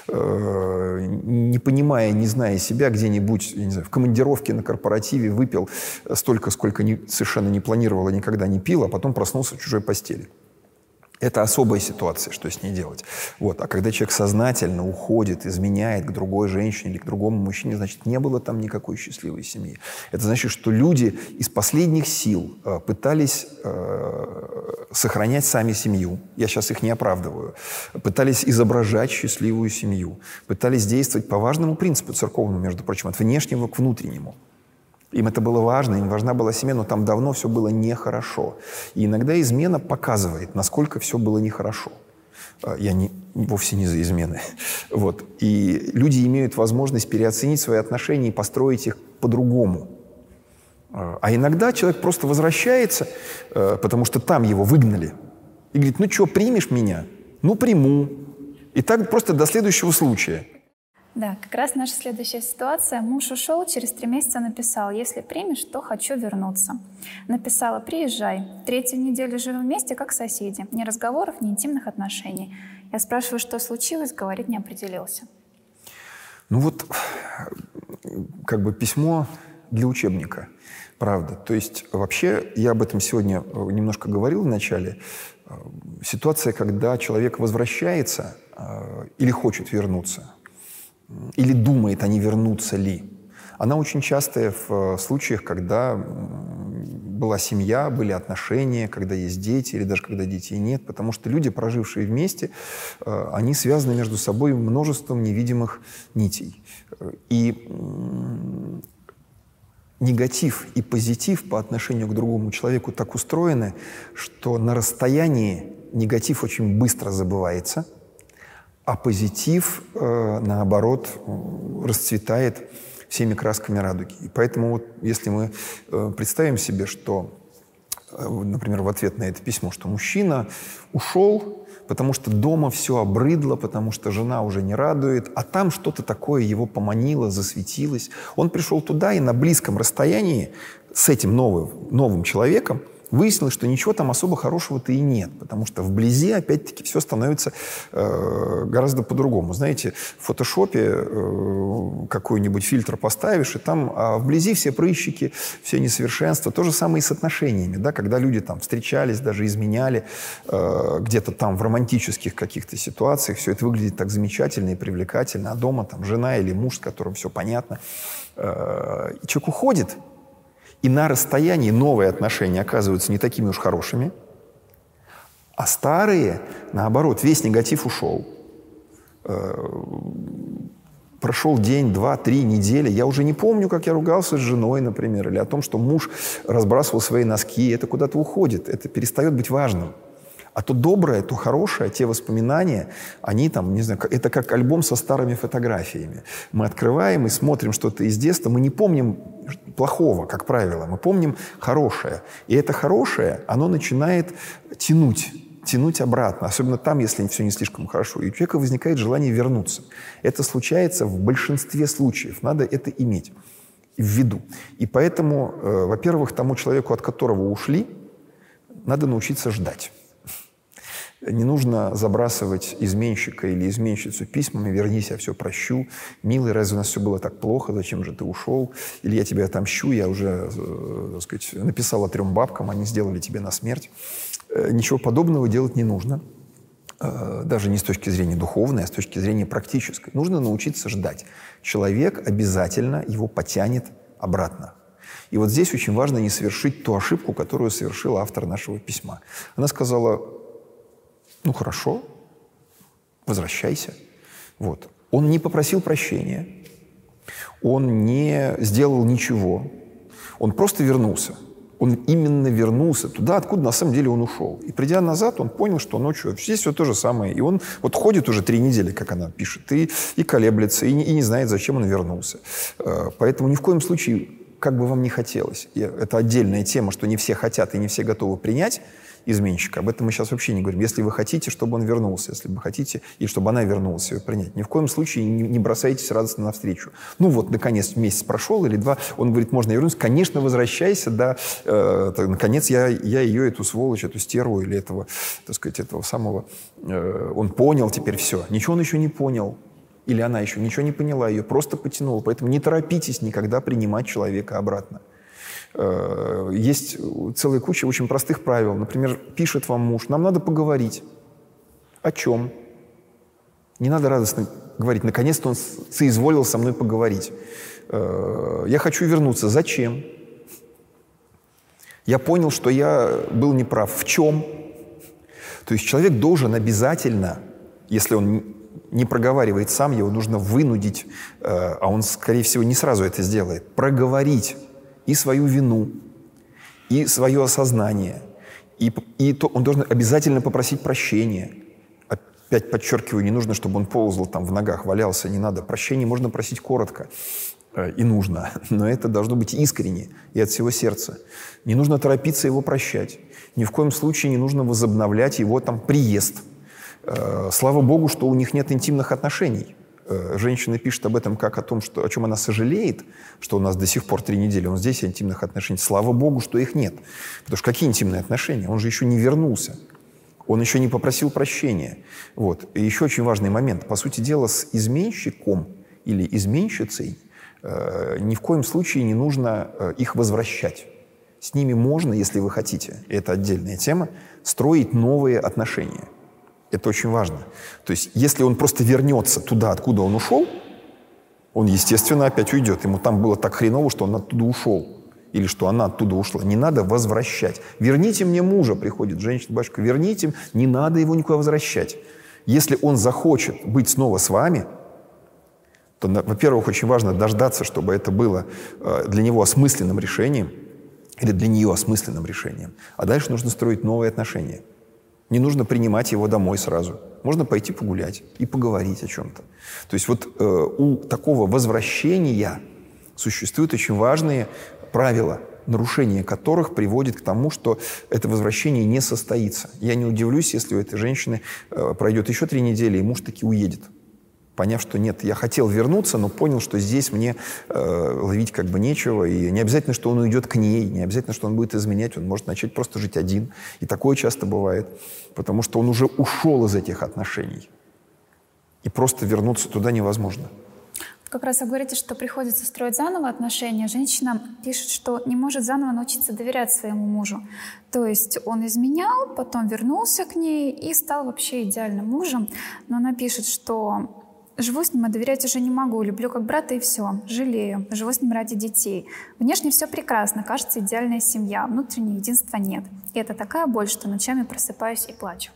э, не понимая, не зная себя, где-нибудь, я не знаю, в командировке на корпоративе выпил столько, сколько не, совершенно не планировал и никогда не пил, а потом проснулся в чужой постели. Это особая ситуация, что с ней делать. Вот. А когда человек сознательно уходит, изменяет к другой женщине или к другому мужчине, значит, не было там никакой счастливой семьи. Это значит, что люди из последних сил э, пытались э, сохранять сами семью. Я сейчас их не оправдываю. Пытались изображать счастливую семью. Пытались действовать по важному принципу церковному, между прочим, от внешнего к внутреннему. Им это было важно, им важна была семья, но там давно все было нехорошо. И иногда измена показывает, насколько все было нехорошо. А, я не, вовсе не за измены. Вот. И люди имеют возможность переоценить свои отношения и построить их по-другому. А, а иногда человек просто возвращается, э, потому что там его выгнали. И говорит, ну что, примешь меня? Ну, приму. И так просто до следующего случая. Да, как раз наша следующая ситуация. Муж ушел, через три месяца написал, если примешь, то хочу вернуться. Написала, приезжай. Третью неделю живем вместе, как соседи. Ни разговоров, ни интимных отношений. Я спрашиваю, что случилось, говорит, не определился. Ну вот, как бы письмо для учебника, правда. То есть вообще, я об этом сегодня немножко говорил в начале, ситуация, когда человек возвращается э, или хочет вернуться – или думает, а не вернутся ли. Она очень частая в э, случаях, когда была семья, были отношения, когда есть дети или даже когда детей нет, потому что люди, прожившие вместе, э, они связаны между собой множеством невидимых нитей. И негатив и позитив по отношению к другому человеку так устроены, что на расстоянии негатив очень быстро забывается – а позитив, э, наоборот, расцветает всеми красками радуги. И поэтому вот если мы э, представим себе, что, э, например, в ответ на это письмо, что мужчина ушел, потому что дома все обрыдло, потому что жена уже не радует, а там что-то такое его поманило, засветилось. Он пришел туда и на близком расстоянии с этим новым, новым человеком – выяснилось, что ничего там особо хорошего-то и нет, потому что вблизи, опять-таки, все становится э, гораздо по-другому. Знаете, в фотошопе э, какой-нибудь фильтр поставишь, и там а вблизи все прыщики, все несовершенства. То же самое и с отношениями, да, когда люди там встречались, даже изменяли э, где-то там в романтических каких-то ситуациях, все это выглядит так замечательно и привлекательно, а дома там жена или муж, с которым все понятно. Э, человек уходит, и на расстоянии новые отношения оказываются не такими уж хорошими, а старые, наоборот, весь негатив ушел. Э, прошел день, два, три недели. Я уже не помню, как я ругался с женой, например, или о том, что муж разбрасывал свои носки. Это куда-то уходит, это перестает быть важным. А то доброе, то хорошее, те воспоминания, они там, не знаю, это как альбом со старыми фотографиями. Мы открываем и смотрим что-то из детства, мы не помним плохого, как правило, мы помним хорошее. И это хорошее, оно начинает тянуть тянуть обратно, особенно там, если все не слишком хорошо. И у человека возникает желание вернуться. Это случается в большинстве случаев. Надо это иметь в виду. И поэтому, э, во-первых, тому человеку, от которого ушли, надо научиться ждать. Не нужно забрасывать изменщика или изменщицу письмами «вернись, я все прощу», «милый, разве у нас все было так плохо, зачем же ты ушел?» или «я тебя отомщу, я уже э, так сказать, написала трем бабкам, они сделали тебе на смерть». Э, ничего подобного делать не нужно э, даже не с точки зрения духовной, а с точки зрения практической. Нужно научиться ждать. Человек обязательно его потянет обратно. И вот здесь очень важно не совершить ту ошибку, которую совершил автор нашего письма. Она сказала, ну хорошо, возвращайся. Вот. Он не попросил прощения, он не сделал ничего, он просто вернулся. Он именно вернулся туда, откуда на самом деле он ушел. И придя назад, он понял, что ночью здесь все то же самое. И он вот ходит уже три недели, как она пишет, и, и колеблется, и и не знает, зачем он вернулся. Э, поэтому ни в коем случае, как бы вам ни хотелось, это отдельная тема, что не все хотят и не все готовы принять, изменщика. Об этом мы сейчас вообще не говорим. Если вы хотите, чтобы он вернулся, если вы хотите, и чтобы она вернулась, ее принять. Ни в коем случае не, не бросайтесь радостно навстречу. Ну вот, наконец, месяц прошел или два, он говорит, можно вернуться. Конечно, возвращайся, да, э, наконец я, я ее, эту сволочь, эту стерву или этого, так сказать, этого самого, э, он понял теперь все. Ничего он еще не понял. Или она еще ничего не поняла, ее просто потянула. Поэтому не торопитесь никогда принимать человека обратно. Э, есть целая куча очень простых правил. Например, пишет вам муж, нам надо поговорить. О чем? Не надо радостно говорить, наконец-то он соизволил со мной поговорить. Э, я хочу вернуться. Зачем? Я понял, что я был неправ. В чем? То есть человек должен обязательно, если он не проговаривает сам, его нужно вынудить, э, а он, скорее всего, не сразу это сделает, проговорить и свою вину, и свое осознание. И, и то он должен обязательно попросить прощения. Опять подчеркиваю, не нужно, чтобы он ползал там в ногах, валялся, не надо. Прощение можно просить коротко э, и нужно, но это должно быть искренне и от всего сердца. Не нужно торопиться его прощать. Ни в коем случае не нужно возобновлять его там приезд. Э, слава Богу, что у них нет интимных отношений. Э, женщина пишет об этом как о том, что, о чем она сожалеет, что у нас до сих пор три недели, он здесь интимных отношений. Слава Богу, что их нет. Потому что какие интимные отношения? Он же еще не вернулся. Он еще не попросил прощения. Вот. И еще очень важный момент. По сути дела, с изменщиком или изменщицей э, ни в коем случае не нужно э, их возвращать. С ними можно, если вы хотите, это отдельная тема, строить новые отношения. Это очень важно. То есть, если он просто вернется туда, откуда он ушел, он, естественно, опять уйдет. Ему там было так хреново, что он оттуда ушел. Или что она оттуда ушла. Не надо возвращать. Верните мне мужа, приходит женщина, батюшка, верните. Не надо его никуда возвращать. Если он захочет быть снова с вами, то, во-первых, очень важно дождаться, чтобы это было э, для него осмысленным решением или для нее осмысленным решением. А дальше нужно строить новые отношения – не нужно принимать его домой сразу. Можно пойти погулять и поговорить о чем-то. То есть вот э, у такого возвращения существуют очень важные правила, нарушение которых приводит к тому, что это возвращение не состоится. Я не удивлюсь, если у этой женщины э, пройдет еще три недели, и муж таки уедет поняв, что нет, я хотел вернуться, но понял, что здесь мне э, ловить как бы нечего, и не обязательно, что он уйдет к ней, не обязательно, что он будет изменять, он может начать просто жить один. И такое часто бывает, потому что он уже ушел из этих отношений. И просто вернуться туда невозможно. Как раз вы говорите, что приходится строить заново отношения. Женщина пишет, что не может заново научиться доверять своему мужу. То есть он изменял, потом вернулся к ней и стал вообще идеальным мужем. Но она пишет, что Живу с ним, а доверять уже не могу. Люблю как брата и все. Жалею. Живу с ним ради детей. Внешне все прекрасно. Кажется, идеальная семья. Внутреннего единства нет. И это такая боль, что ночами просыпаюсь и плачу.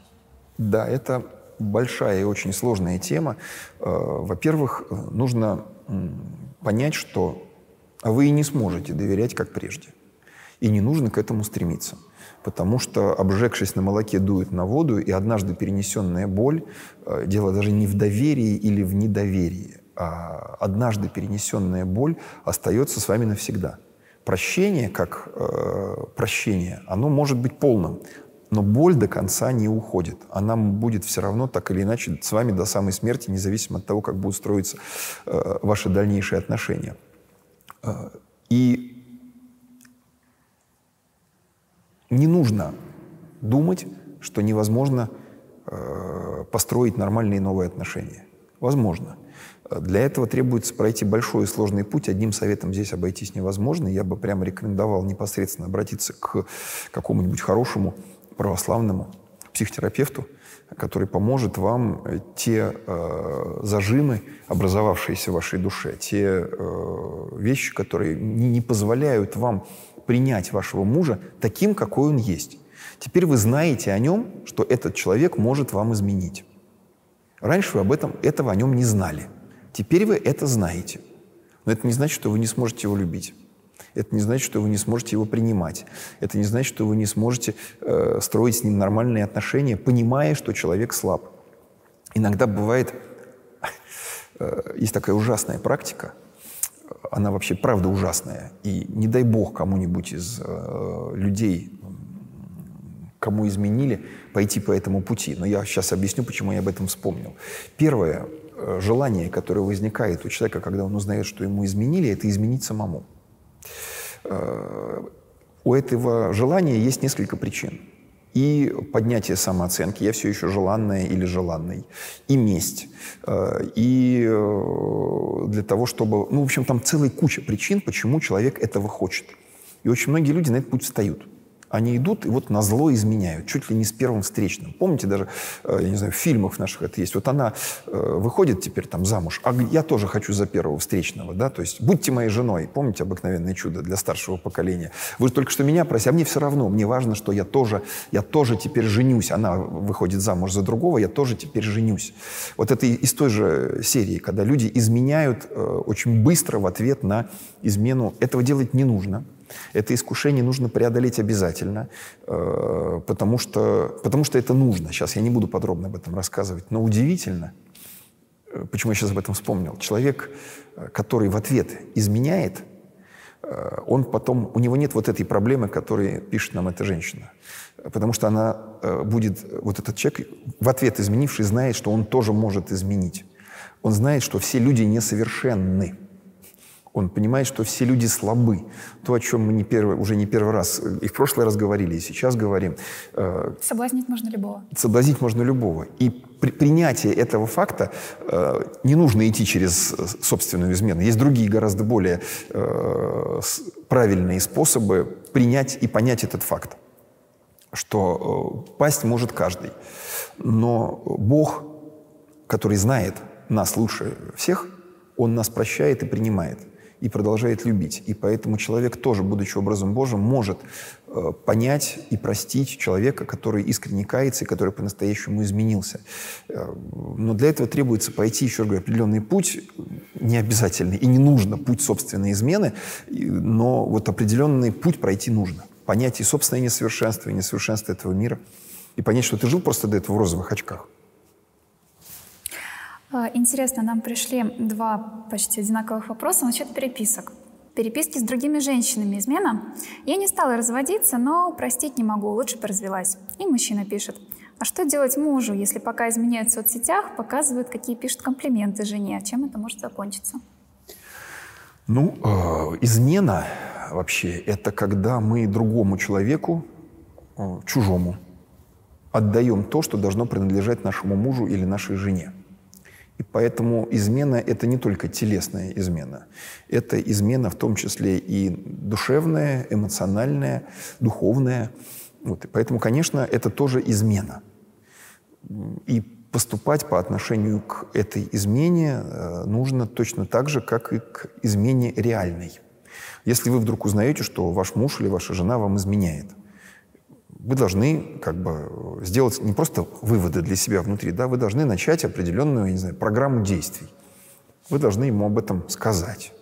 Да, это большая и очень сложная тема. Э, во-первых, нужно понять, что вы и не сможете доверять, как прежде. И не нужно к этому стремиться. Потому что, обжегшись на молоке, дует на воду, и однажды перенесенная боль, э, дело даже не в доверии или в недоверии, а однажды перенесенная боль остается с вами навсегда. Прощение, как э, прощение, оно может быть полным, но боль до конца не уходит. Она будет все равно так или иначе с вами до самой смерти, независимо от того, как будут строиться э, ваши дальнейшие отношения. Э, и не нужно думать, что невозможно э, построить нормальные новые отношения. Возможно. Для этого требуется пройти большой и сложный путь. Одним советом здесь обойтись невозможно. Я бы прямо рекомендовал непосредственно обратиться к какому-нибудь хорошему православному психотерапевту, который поможет вам э, те э, зажимы, образовавшиеся в вашей душе, те э, вещи, которые не, не позволяют вам принять вашего мужа таким, какой он есть. Теперь вы знаете о нем, что этот человек может вам изменить. Раньше вы об этом, этого о нем не знали. Теперь вы это знаете. Но это не значит, что вы не сможете его любить. Это не значит, что вы не сможете его принимать. Это не значит, что вы не сможете э, строить с ним нормальные отношения, понимая, что человек слаб. Иногда бывает, э, есть такая ужасная практика, она вообще правда ужасная. И не дай бог кому-нибудь из э, людей, кому изменили, пойти по этому пути. Но я сейчас объясню, почему я об этом вспомнил. Первое э, желание, которое возникает у человека, когда он узнает, что ему изменили, это изменить самому. Э, у этого желания есть несколько причин. И поднятие самооценки, я все еще желанная или желанный, и месть, э, и э, для того, чтобы... Ну, в общем, там целая куча причин, почему человек этого хочет. И очень многие люди на этот путь встают. Они идут и вот на зло изменяют, чуть ли не с первым встречным. Помните, даже, э, я не знаю, в фильмах наших это есть. Вот она э, выходит теперь там замуж, а я тоже хочу за первого встречного, да, то есть будьте моей женой. Помните обыкновенное чудо для старшего поколения? Вы только что меня просите, а мне все равно, мне важно, что я тоже, я тоже теперь женюсь. Она выходит замуж за другого, я тоже теперь женюсь. Вот это из той же серии, когда люди изменяют э, очень быстро в ответ на измену. Этого делать не нужно. Это искушение нужно преодолеть обязательно, э, потому что, потому что это нужно. Сейчас я не буду подробно об этом рассказывать, но удивительно, э, почему я сейчас об этом вспомнил. Человек, э, который в ответ изменяет, он потом, у него нет вот этой проблемы, которую пишет нам эта женщина. Потому что она будет, вот этот человек, в ответ изменивший, знает, что он тоже может изменить. Он знает, что все люди несовершенны. Он понимает, что все люди слабы. То, о чем мы не первый, уже не первый раз и в прошлый раз говорили, и сейчас говорим. Э, соблазнить можно любого. Соблазнить можно любого. И при принятие этого факта э, не нужно идти через э, собственную измену. Есть другие гораздо более э, правильные способы принять и понять этот факт. Что э, пасть может каждый. Но Бог, который знает нас лучше всех, Он нас прощает и принимает и продолжает любить. И поэтому человек тоже, будучи образом Божьим, может э, понять и простить человека, который искренне кается и который по-настоящему изменился. Э, но для этого требуется пойти, еще раз говорю, определенный путь, не обязательный, и не нужно путь собственной измены, но вот определенный путь пройти нужно. Понять и собственное несовершенство, и несовершенство этого мира, и понять, что ты жил просто до этого в розовых очках. А, интересно, нам пришли два почти одинаковых вопроса насчет переписок. Переписки с другими женщинами измена. Я не стала разводиться, но простить не могу, лучше поразвелась. И мужчина пишет. А что делать мужу, если пока изменяет в соцсетях, показывают, какие пишут комплименты жене? Чем это может закончиться? Ну, э, измена вообще – это когда мы другому человеку, э, чужому, отдаем то, что должно принадлежать нашему мужу или нашей жене. И поэтому измена – это не только телесная измена. Это измена в том числе и душевная, эмоциональная, духовная. Вот. И поэтому, конечно, это тоже измена. И поступать по отношению к этой измене э, нужно точно так же, как и к измене реальной. Если вы вдруг узнаете, что ваш муж или ваша жена вам изменяет – вы должны как бы сделать не просто выводы для себя внутри, да, вы должны начать определенную, я не знаю, программу действий. Вы должны ему об этом сказать.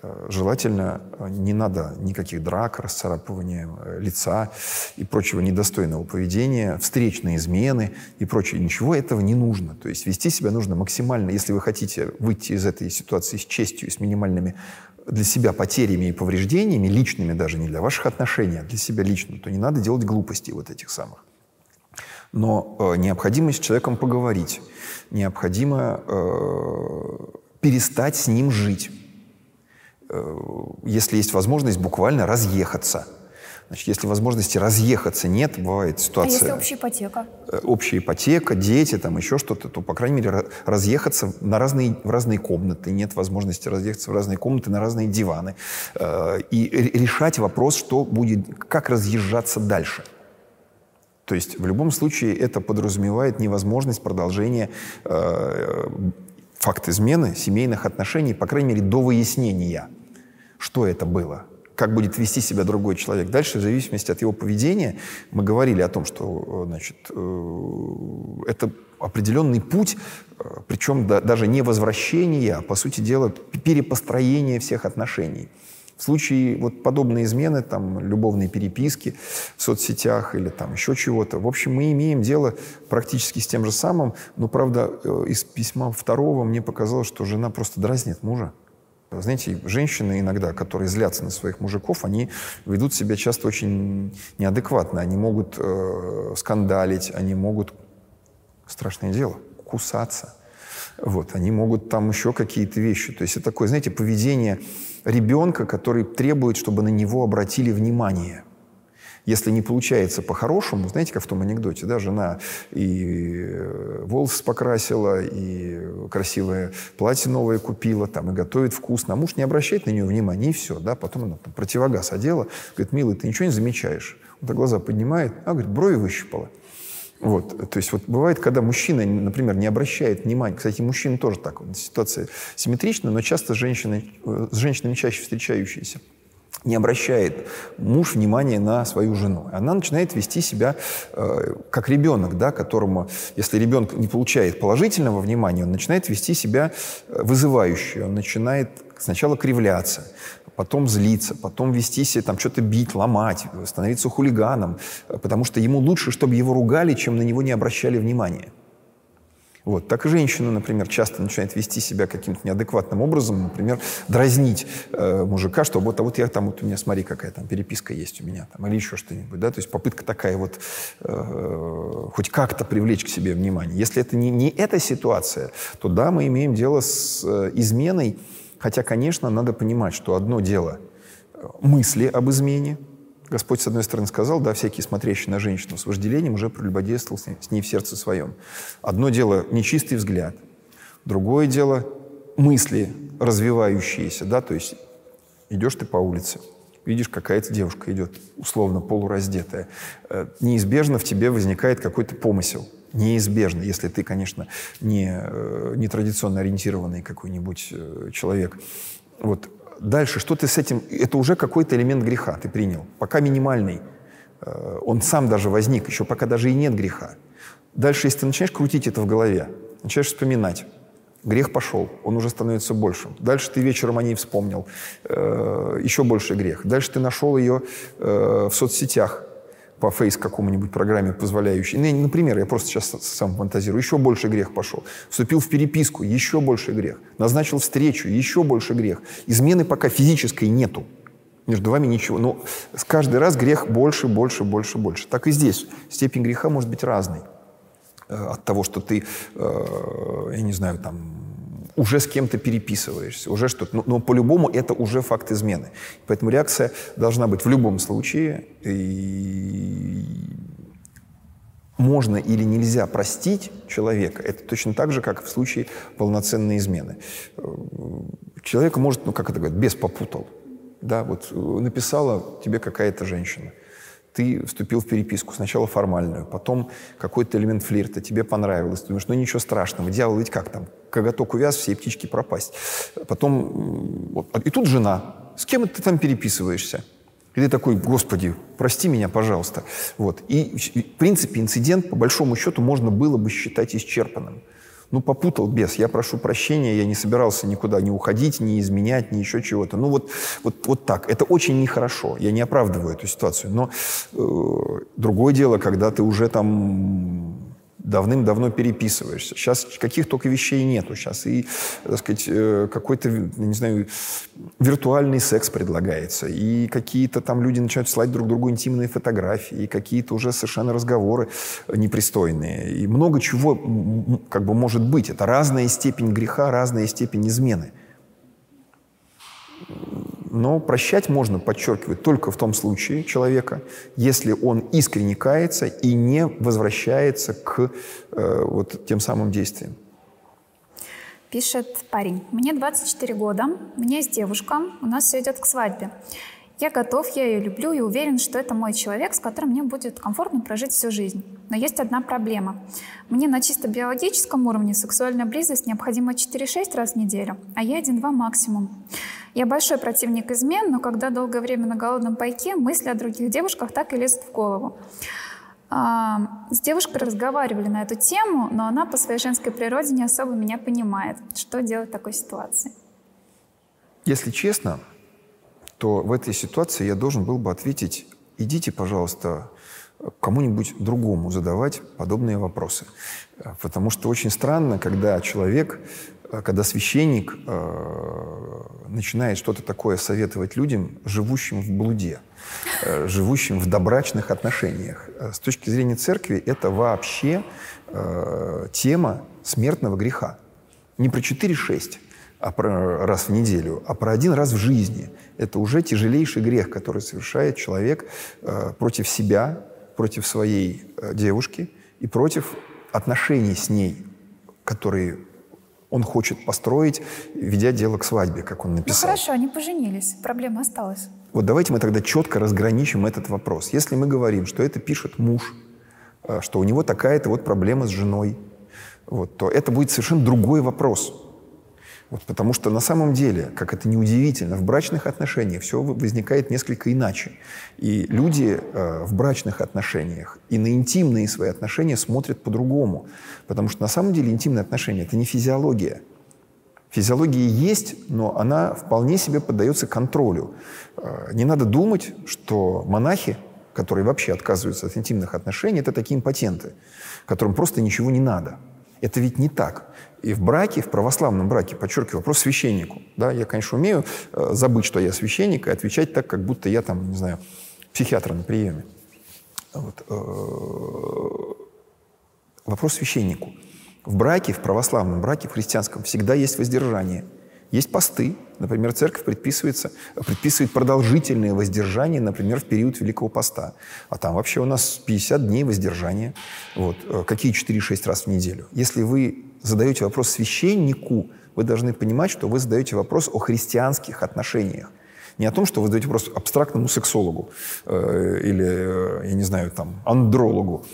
Э, желательно э, не надо никаких драк, расцарапывания э, лица и прочего недостойного поведения, встречные измены и прочее. Ничего этого не нужно. То есть вести себя нужно максимально, если вы хотите выйти из этой ситуации с честью, с минимальными для себя потерями и повреждениями, личными даже, не для ваших отношений, а для себя лично, то не надо делать глупостей вот этих самых. Но э, необходимо с человеком поговорить, необходимо э, перестать с ним жить. Э, если есть возможность, буквально разъехаться. Значит, если возможности разъехаться нет, бывает ситуация... А если общая ипотека? Э, общая ипотека, дети, там еще что-то, то, по крайней мере, разъехаться на разные, в разные комнаты. Нет возможности разъехаться в разные комнаты, на разные диваны. Э, и решать вопрос, что будет, как разъезжаться дальше. То есть в любом случае это подразумевает невозможность продолжения э, факт измены семейных отношений, по крайней мере, до выяснения, что это было, как будет вести себя другой человек. Дальше, в зависимости от его поведения, мы говорили о том, что значит, э, это определенный путь, э, причем да, даже не возвращение, а, по сути дела, перепостроение всех отношений. В случае вот подобной измены, там, любовной переписки в соцсетях или там еще чего-то, в общем, мы имеем дело практически с тем же самым, но, правда, э, из письма второго мне показалось, что жена просто дразнит мужа. Знаете, женщины иногда, которые злятся на своих мужиков, они ведут себя часто очень неадекватно. Они могут э, скандалить, они могут, страшное дело, кусаться. Вот, они могут там еще какие-то вещи. То есть это такое, знаете, поведение ребенка, который требует, чтобы на него обратили внимание. Если не получается по-хорошему, знаете, как в том анекдоте, да, жена и э, волосы покрасила, и красивое платье новое купила, там, и готовит вкусно, а муж не обращает на нее внимания, и все, да, потом она там, противогаз одела, говорит, милый, ты ничего не замечаешь? Он так глаза поднимает, а, говорит, брови выщипала. Вот, то есть вот бывает, когда мужчина, например, не обращает внимания, кстати, мужчины тоже так, ситуация симметрична, но часто женщины, э, с женщинами чаще встречающиеся, не обращает муж внимания на свою жену. Она начинает вести себя э, как ребенок, да, которому, если ребенок не получает положительного внимания, он начинает вести себя э, вызывающе, он начинает сначала кривляться, потом злиться, потом вести себя, там, что-то бить, ломать, становиться хулиганом, потому что ему лучше, чтобы его ругали, чем на него не обращали внимания. Вот. Так и женщина, например, часто начинает вести себя каким-то неадекватным образом, например, дразнить э, мужика, что вот, а вот я там, вот у меня, смотри, какая там переписка есть у меня, там, или еще что-нибудь, да, то есть попытка такая вот э, хоть как-то привлечь к себе внимание. Если это не, не эта ситуация, то да, мы имеем дело с э, изменой, Хотя, конечно, надо понимать, что одно дело э, мысли об измене. Господь, с одной стороны, сказал, да, всякий, смотрящий на женщину с вожделением, уже прелюбодействовал с ней в сердце своем. Одно дело нечистый взгляд, другое дело мысли развивающиеся, да, то есть идешь ты по улице, видишь, какая-то девушка идет, условно полураздетая, э, неизбежно в тебе возникает какой-то помысел – неизбежно, если ты, конечно, не, э, не традиционно ориентированный какой-нибудь э, человек. Вот. Дальше, что ты с этим... Это уже какой-то элемент греха ты принял. Пока минимальный. Э, он сам даже возник, еще пока даже и нет греха. Дальше, если ты начинаешь крутить это в голове, начинаешь вспоминать, грех пошел, он уже становится большим. Дальше ты вечером о ней вспомнил, еще больше грех. Дальше ты нашел ее в соцсетях, по фейс какому-нибудь программе, позволяющей. Ну, например, я просто сейчас сам фантазирую, еще больше грех пошел. Вступил в переписку, еще больше грех. Назначил встречу, еще больше грех. Измены пока физической нету. Между вами ничего. Но с каждый раз грех больше, больше, больше, больше. Так и здесь. Степень греха может быть разной. Э, от того, что ты, э, я не знаю, там, уже с кем-то переписываешься, уже что-то. Но, но по-любому это уже факт измены. Поэтому реакция должна быть в любом случае. И можно или нельзя простить человека, это точно так же, как в случае полноценной измены. Человек может, ну как это говорят, без попутал. Да, вот написала тебе какая-то женщина ты вступил в переписку, сначала формальную, потом какой-то элемент флирта, тебе понравилось, ты думаешь, ну ничего страшного, дьявол ведь как там, коготок увяз, все птички пропасть. Потом, вот, и тут жена, с кем ты там переписываешься? И ты такой, господи, прости меня, пожалуйста. Вот. И, в принципе, инцидент, по большому счету, можно было бы считать исчерпанным. Ну, попутал без. Я прошу прощения, я не собирался никуда не уходить, не изменять, ни еще чего-то. Ну, вот, вот, вот так. Это очень нехорошо. Я не оправдываю эту ситуацию. Но э, другое дело, когда ты уже там давным-давно переписываешься. Сейчас каких только вещей нету. Сейчас и, так сказать, э, какой-то, не знаю, виртуальный секс предлагается, и какие-то там люди начинают слать друг другу интимные фотографии, и какие-то уже совершенно разговоры непристойные. И много чего как бы может быть. Это разная степень греха, разная степень измены. Но прощать можно, подчеркивать, только в том случае человека, если он искренне кается и не возвращается к э, вот тем самым действиям. Пишет парень. Мне 24 года, у меня есть девушка, у нас все идет к свадьбе. Я готов, я ее люблю и уверен, что это мой человек, с которым мне будет комфортно прожить всю жизнь. Но есть одна проблема. Мне на чисто биологическом уровне сексуальная близость необходима 4-6 раз в неделю, а я 1-2 максимум. Я большой противник измен, но когда долгое время на голодном пайке, мысли о других девушках так и лезут в голову. А, с девушкой разговаривали на эту тему, но она по своей женской природе не особо меня понимает. Что делать в такой ситуации? Если честно, то в этой ситуации я должен был бы ответить, идите, пожалуйста, кому-нибудь другому задавать подобные вопросы. Потому что очень странно, когда человек когда священник э, начинает что-то такое советовать людям, живущим в блуде, э, живущим в добрачных отношениях. Э, с точки зрения церкви это вообще э, тема смертного греха. Не про 4-6 а про раз в неделю, а про один раз в жизни. Это уже тяжелейший грех, который совершает человек э, против себя, против своей э, девушки и против отношений с ней, которые он хочет построить, ведя дело к свадьбе, как он написал. Ну хорошо, они поженились, проблема осталась. Вот давайте мы тогда четко разграничим этот вопрос. Если мы говорим, что это пишет муж, э, что у него такая-то вот проблема с женой, вот, то это будет совершенно другой вопрос. Вот потому что на самом деле, как это неудивительно, в брачных отношениях все возникает несколько иначе. И люди э, в брачных отношениях и на интимные свои отношения смотрят по-другому. Потому что на самом деле интимные отношения – это не физиология. Физиология есть, но она вполне себе поддается контролю. Э, не надо думать, что монахи, которые вообще отказываются от интимных отношений, это такие импотенты, которым просто ничего не надо. Это ведь не так. И в браке, в православном браке, подчеркиваю, вопрос священнику. Да, я, конечно, умею э, забыть, что я священник, и отвечать так, как будто я там, не знаю, психиатр на приеме. Вот. Э, вопрос священнику. В браке, в православном браке, в христианском, всегда есть воздержание – есть посты. Например, церковь предписывается, предписывает продолжительное воздержание, например, в период Великого Поста. А там вообще у нас 50 дней воздержания. Вот. Э, какие 4-6 раз в неделю? Если вы задаете вопрос священнику, вы должны понимать, что вы задаете вопрос о христианских отношениях. Не о том, что вы задаете вопрос абстрактному сексологу э, или, э, я не знаю, там, андрологу.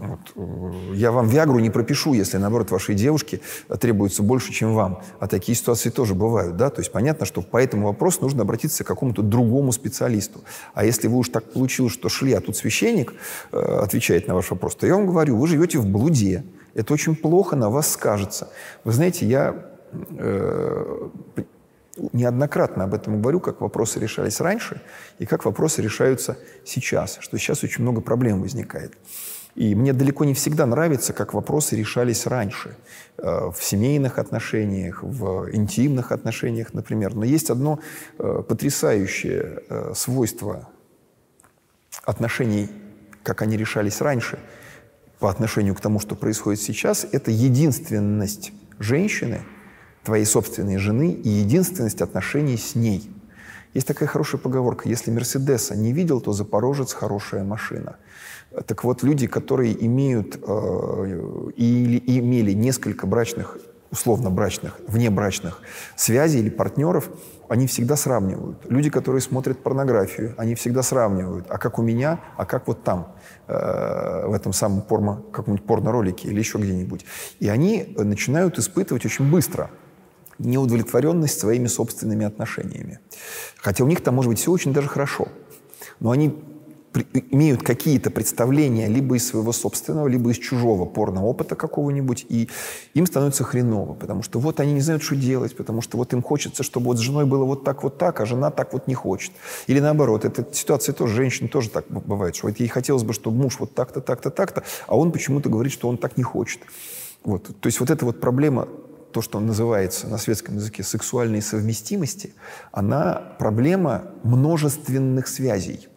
Вот. Э, я вам Виагру не пропишу, если, наоборот, вашей девушке требуется больше, чем вам. А такие ситуации тоже бывают, да? То есть понятно, что по этому вопросу нужно обратиться к какому-то другому специалисту. А если вы уж так получилось, что шли, а тут священник э, отвечает на ваш вопрос, то я вам говорю, вы живете в блуде. Это очень плохо на вас скажется. Вы знаете, я э, неоднократно об этом говорю, как вопросы решались раньше и как вопросы решаются сейчас, что сейчас очень много проблем возникает. И мне далеко не всегда нравится, как вопросы решались раньше. Э, в семейных отношениях, в интимных отношениях, например. Но есть одно э, потрясающее э, свойство отношений, как они решались раньше, по отношению к тому, что происходит сейчас, это единственность женщины, твоей собственной жены, и единственность отношений с ней. Есть такая хорошая поговорка, если Мерседеса не видел, то Запорожец хорошая машина – так вот, люди, которые имеют э, или имели несколько брачных, условно брачных, внебрачных связей или партнеров, они всегда сравнивают. Люди, которые смотрят порнографию, они всегда сравнивают. А как у меня, а как вот там, э, в этом самом порно, каком-нибудь порно-ролике или еще где-нибудь. И они начинают испытывать очень быстро неудовлетворенность своими собственными отношениями. Хотя у них там может быть все очень даже хорошо. Но они имеют какие-то представления либо из своего собственного, либо из чужого порно-опыта какого-нибудь, и им становится хреново, потому что вот они не знают, что делать, потому что вот им хочется, чтобы вот с женой было вот так, вот так, а жена так вот не хочет. Или наоборот, эта ситуация тоже, женщины тоже так бывает, что вот ей хотелось бы, чтобы муж вот так-то, так-то, так-то, а он почему-то говорит, что он так не хочет. Вот. То есть вот эта вот проблема то, что называется на светском языке сексуальной совместимости, она проблема множественных связей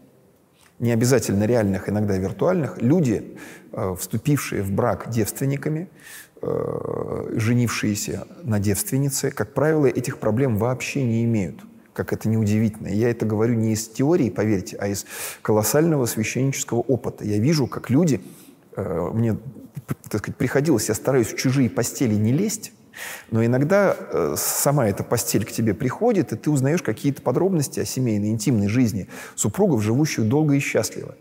не обязательно реальных, иногда виртуальных, люди, э, вступившие в брак девственниками, э, женившиеся на девственнице, как правило, этих проблем вообще не имеют. Как это неудивительно. Я это говорю не из теории, поверьте, а из колоссального священнического опыта. Я вижу, как люди, э, мне, так сказать, приходилось, я стараюсь в чужие постели не лезть, но иногда э, сама эта постель к тебе приходит, и ты узнаешь какие-то подробности о семейной, интимной жизни супругов, живущих долго и счастливо.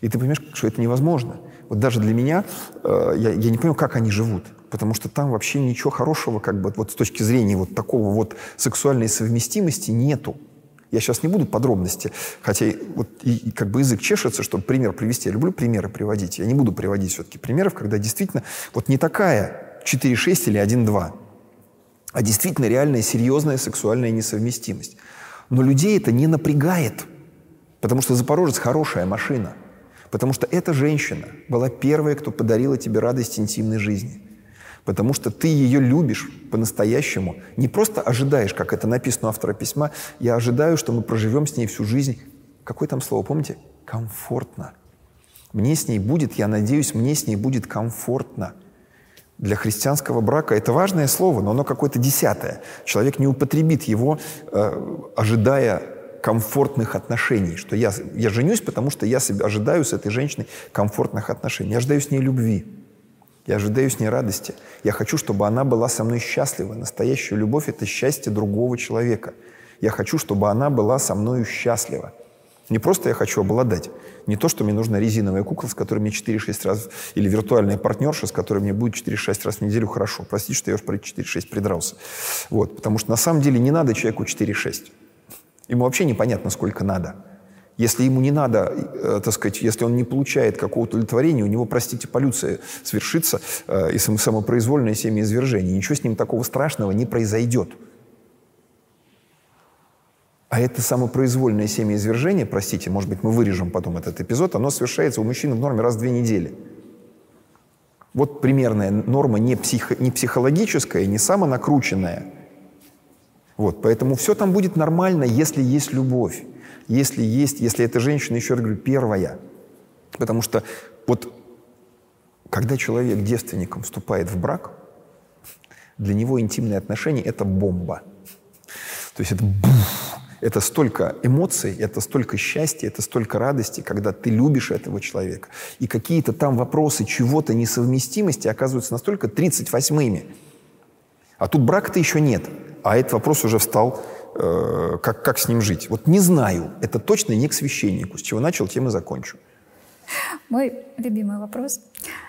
И ты понимаешь, что это невозможно. Вот даже для меня, э, я, я не понимаю, как они живут. Потому что там вообще ничего хорошего, как бы вот с точки зрения вот такого вот сексуальной совместимости нету. Я сейчас не буду подробности, хотя вот и, и как бы язык чешется, чтобы пример привести. Я люблю примеры приводить. Я не буду приводить все-таки примеров, когда действительно вот не такая 4,6 или 1,2, а действительно реальная серьезная сексуальная несовместимость. Но людей это не напрягает, потому что «Запорожец» хорошая машина, потому что эта женщина была первая, кто подарила тебе радость интимной жизни, потому что ты ее любишь по-настоящему, не просто ожидаешь, как это написано у автора письма, я ожидаю, что мы проживем с ней всю жизнь. Какое там слово, помните? Комфортно. Мне с ней будет, я надеюсь, мне с ней будет комфортно – для христианского брака это важное слово, но оно какое-то десятое. Человек не употребит его, э, ожидая комфортных отношений, что я, я женюсь, потому что я себе ожидаю с этой женщиной комфортных отношений. Я ожидаю с ней любви, я ожидаю с ней радости. Я хочу, чтобы она была со мной счастлива. Настоящая любовь – это счастье другого человека. Я хочу, чтобы она была со мною счастлива. Не просто я хочу обладать. Не то, что мне нужна резиновая кукла, с которой мне 4-6 раз, или виртуальная партнерша, с которой мне будет 4-6 раз в неделю хорошо. Простите, что я уж про 4-6 придрался. Вот, потому что на самом деле не надо человеку 4-6. Ему вообще непонятно, сколько надо. Если ему не надо, э, так сказать, если он не получает какого-то удовлетворения, у него, простите, полюция свершится э, и самопроизвольное семяизвержение. Ничего с ним такого страшного не произойдет. А это самопроизвольное семяизвержение, простите, может быть, мы вырежем потом этот эпизод, оно совершается у мужчины в норме раз в две недели. Вот примерная норма не, психо, не психологическая, не самонакрученная. Вот, поэтому все там будет нормально, если есть любовь. Если есть, если эта женщина, еще раз говорю, первая. Потому что вот когда человек девственником вступает в брак, для него интимные отношения – это бомба. То есть это буф, это столько эмоций, это столько счастья, это столько радости, когда ты любишь этого человека. И какие-то там вопросы чего-то несовместимости оказываются настолько 38-ми. А тут брака-то еще нет. А этот вопрос уже встал, э, как, как с ним жить. Вот не знаю. Это точно не к священнику. С чего начал, тем и закончу. Мой любимый вопрос.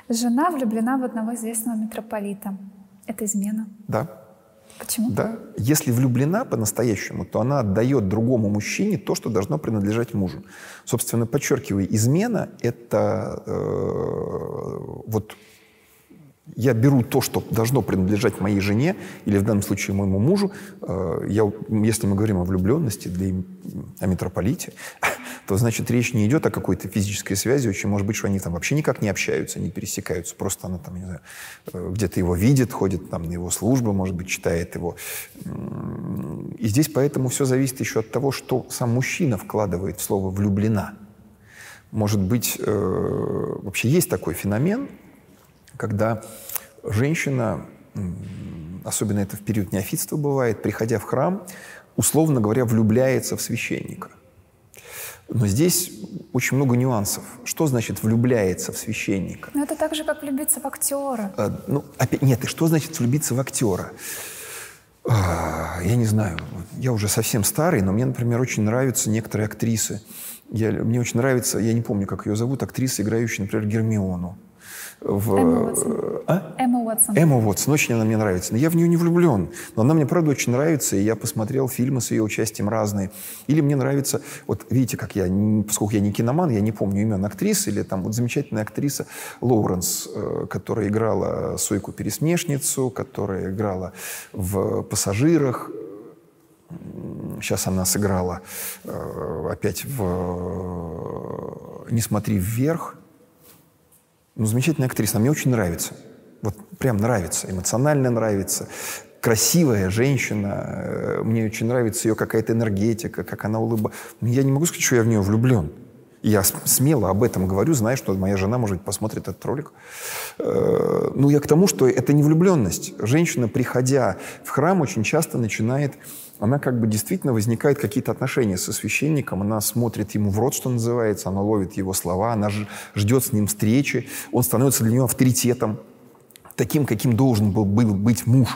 Жена влюблена в одного известного митрополита. Это измена? Да. Почему? Да. Если влюблена по-настоящему, то она отдает другому мужчине то, что должно принадлежать мужу. Собственно, подчеркиваю, измена — это э, вот я беру то, что должно принадлежать моей жене, или в данном случае моему мужу. Э, я, если мы говорим о влюбленности, для, о митрополите, то значит речь не идет о какой-то физической связи. Очень может быть, что они там вообще никак не общаются, не пересекаются. Просто она там, не знаю, э, где-то его видит, ходит там на его службы, может быть, читает его. И здесь поэтому все зависит еще от того, что сам мужчина вкладывает в слово «влюблена». Может быть, э, вообще есть такой феномен – когда женщина, особенно это в период неофитства бывает, приходя в храм, условно говоря, влюбляется в священника. Но здесь очень много нюансов. Что значит влюбляется в священника? Ну, это так же, как влюбиться в актера. А, ну, опять, нет, и что значит влюбиться в актера? А, я не знаю. Я уже совсем старый, но мне, например, очень нравятся некоторые актрисы. Я, мне очень нравится, я не помню, как ее зовут, актриса, играющая, например, Гермиону в... Эмма Уотсон. А? Эмма Уотсон. Эмма Уотсон, очень она мне нравится. Но я в нее не влюблен. Но она мне, правда, очень нравится, и я посмотрел фильмы с ее участием разные. Или мне нравится, вот видите, как я, поскольку я не киноман, я не помню имен актрис, или там вот замечательная актриса Лоуренс, э, которая играла Сойку-пересмешницу, которая играла в «Пассажирах», Сейчас она сыграла э, опять в «Не смотри вверх». Ну, замечательная актриса, она мне очень нравится. Вот прям нравится, эмоционально нравится. Красивая женщина, э, мне очень нравится ее какая-то энергетика, как она улыбается. Я не могу сказать, что я в нее влюблен. Я смело об этом говорю, зная, что моя жена, может быть, посмотрит этот ролик. Э, ну, я к тому, что это не влюбленность. Женщина, приходя в храм, очень часто начинает она как бы действительно возникает какие-то отношения со священником, она смотрит ему в рот, что называется, она ловит его слова, она ждет с ним встречи, он становится для нее авторитетом, таким, каким должен был, был быть муж.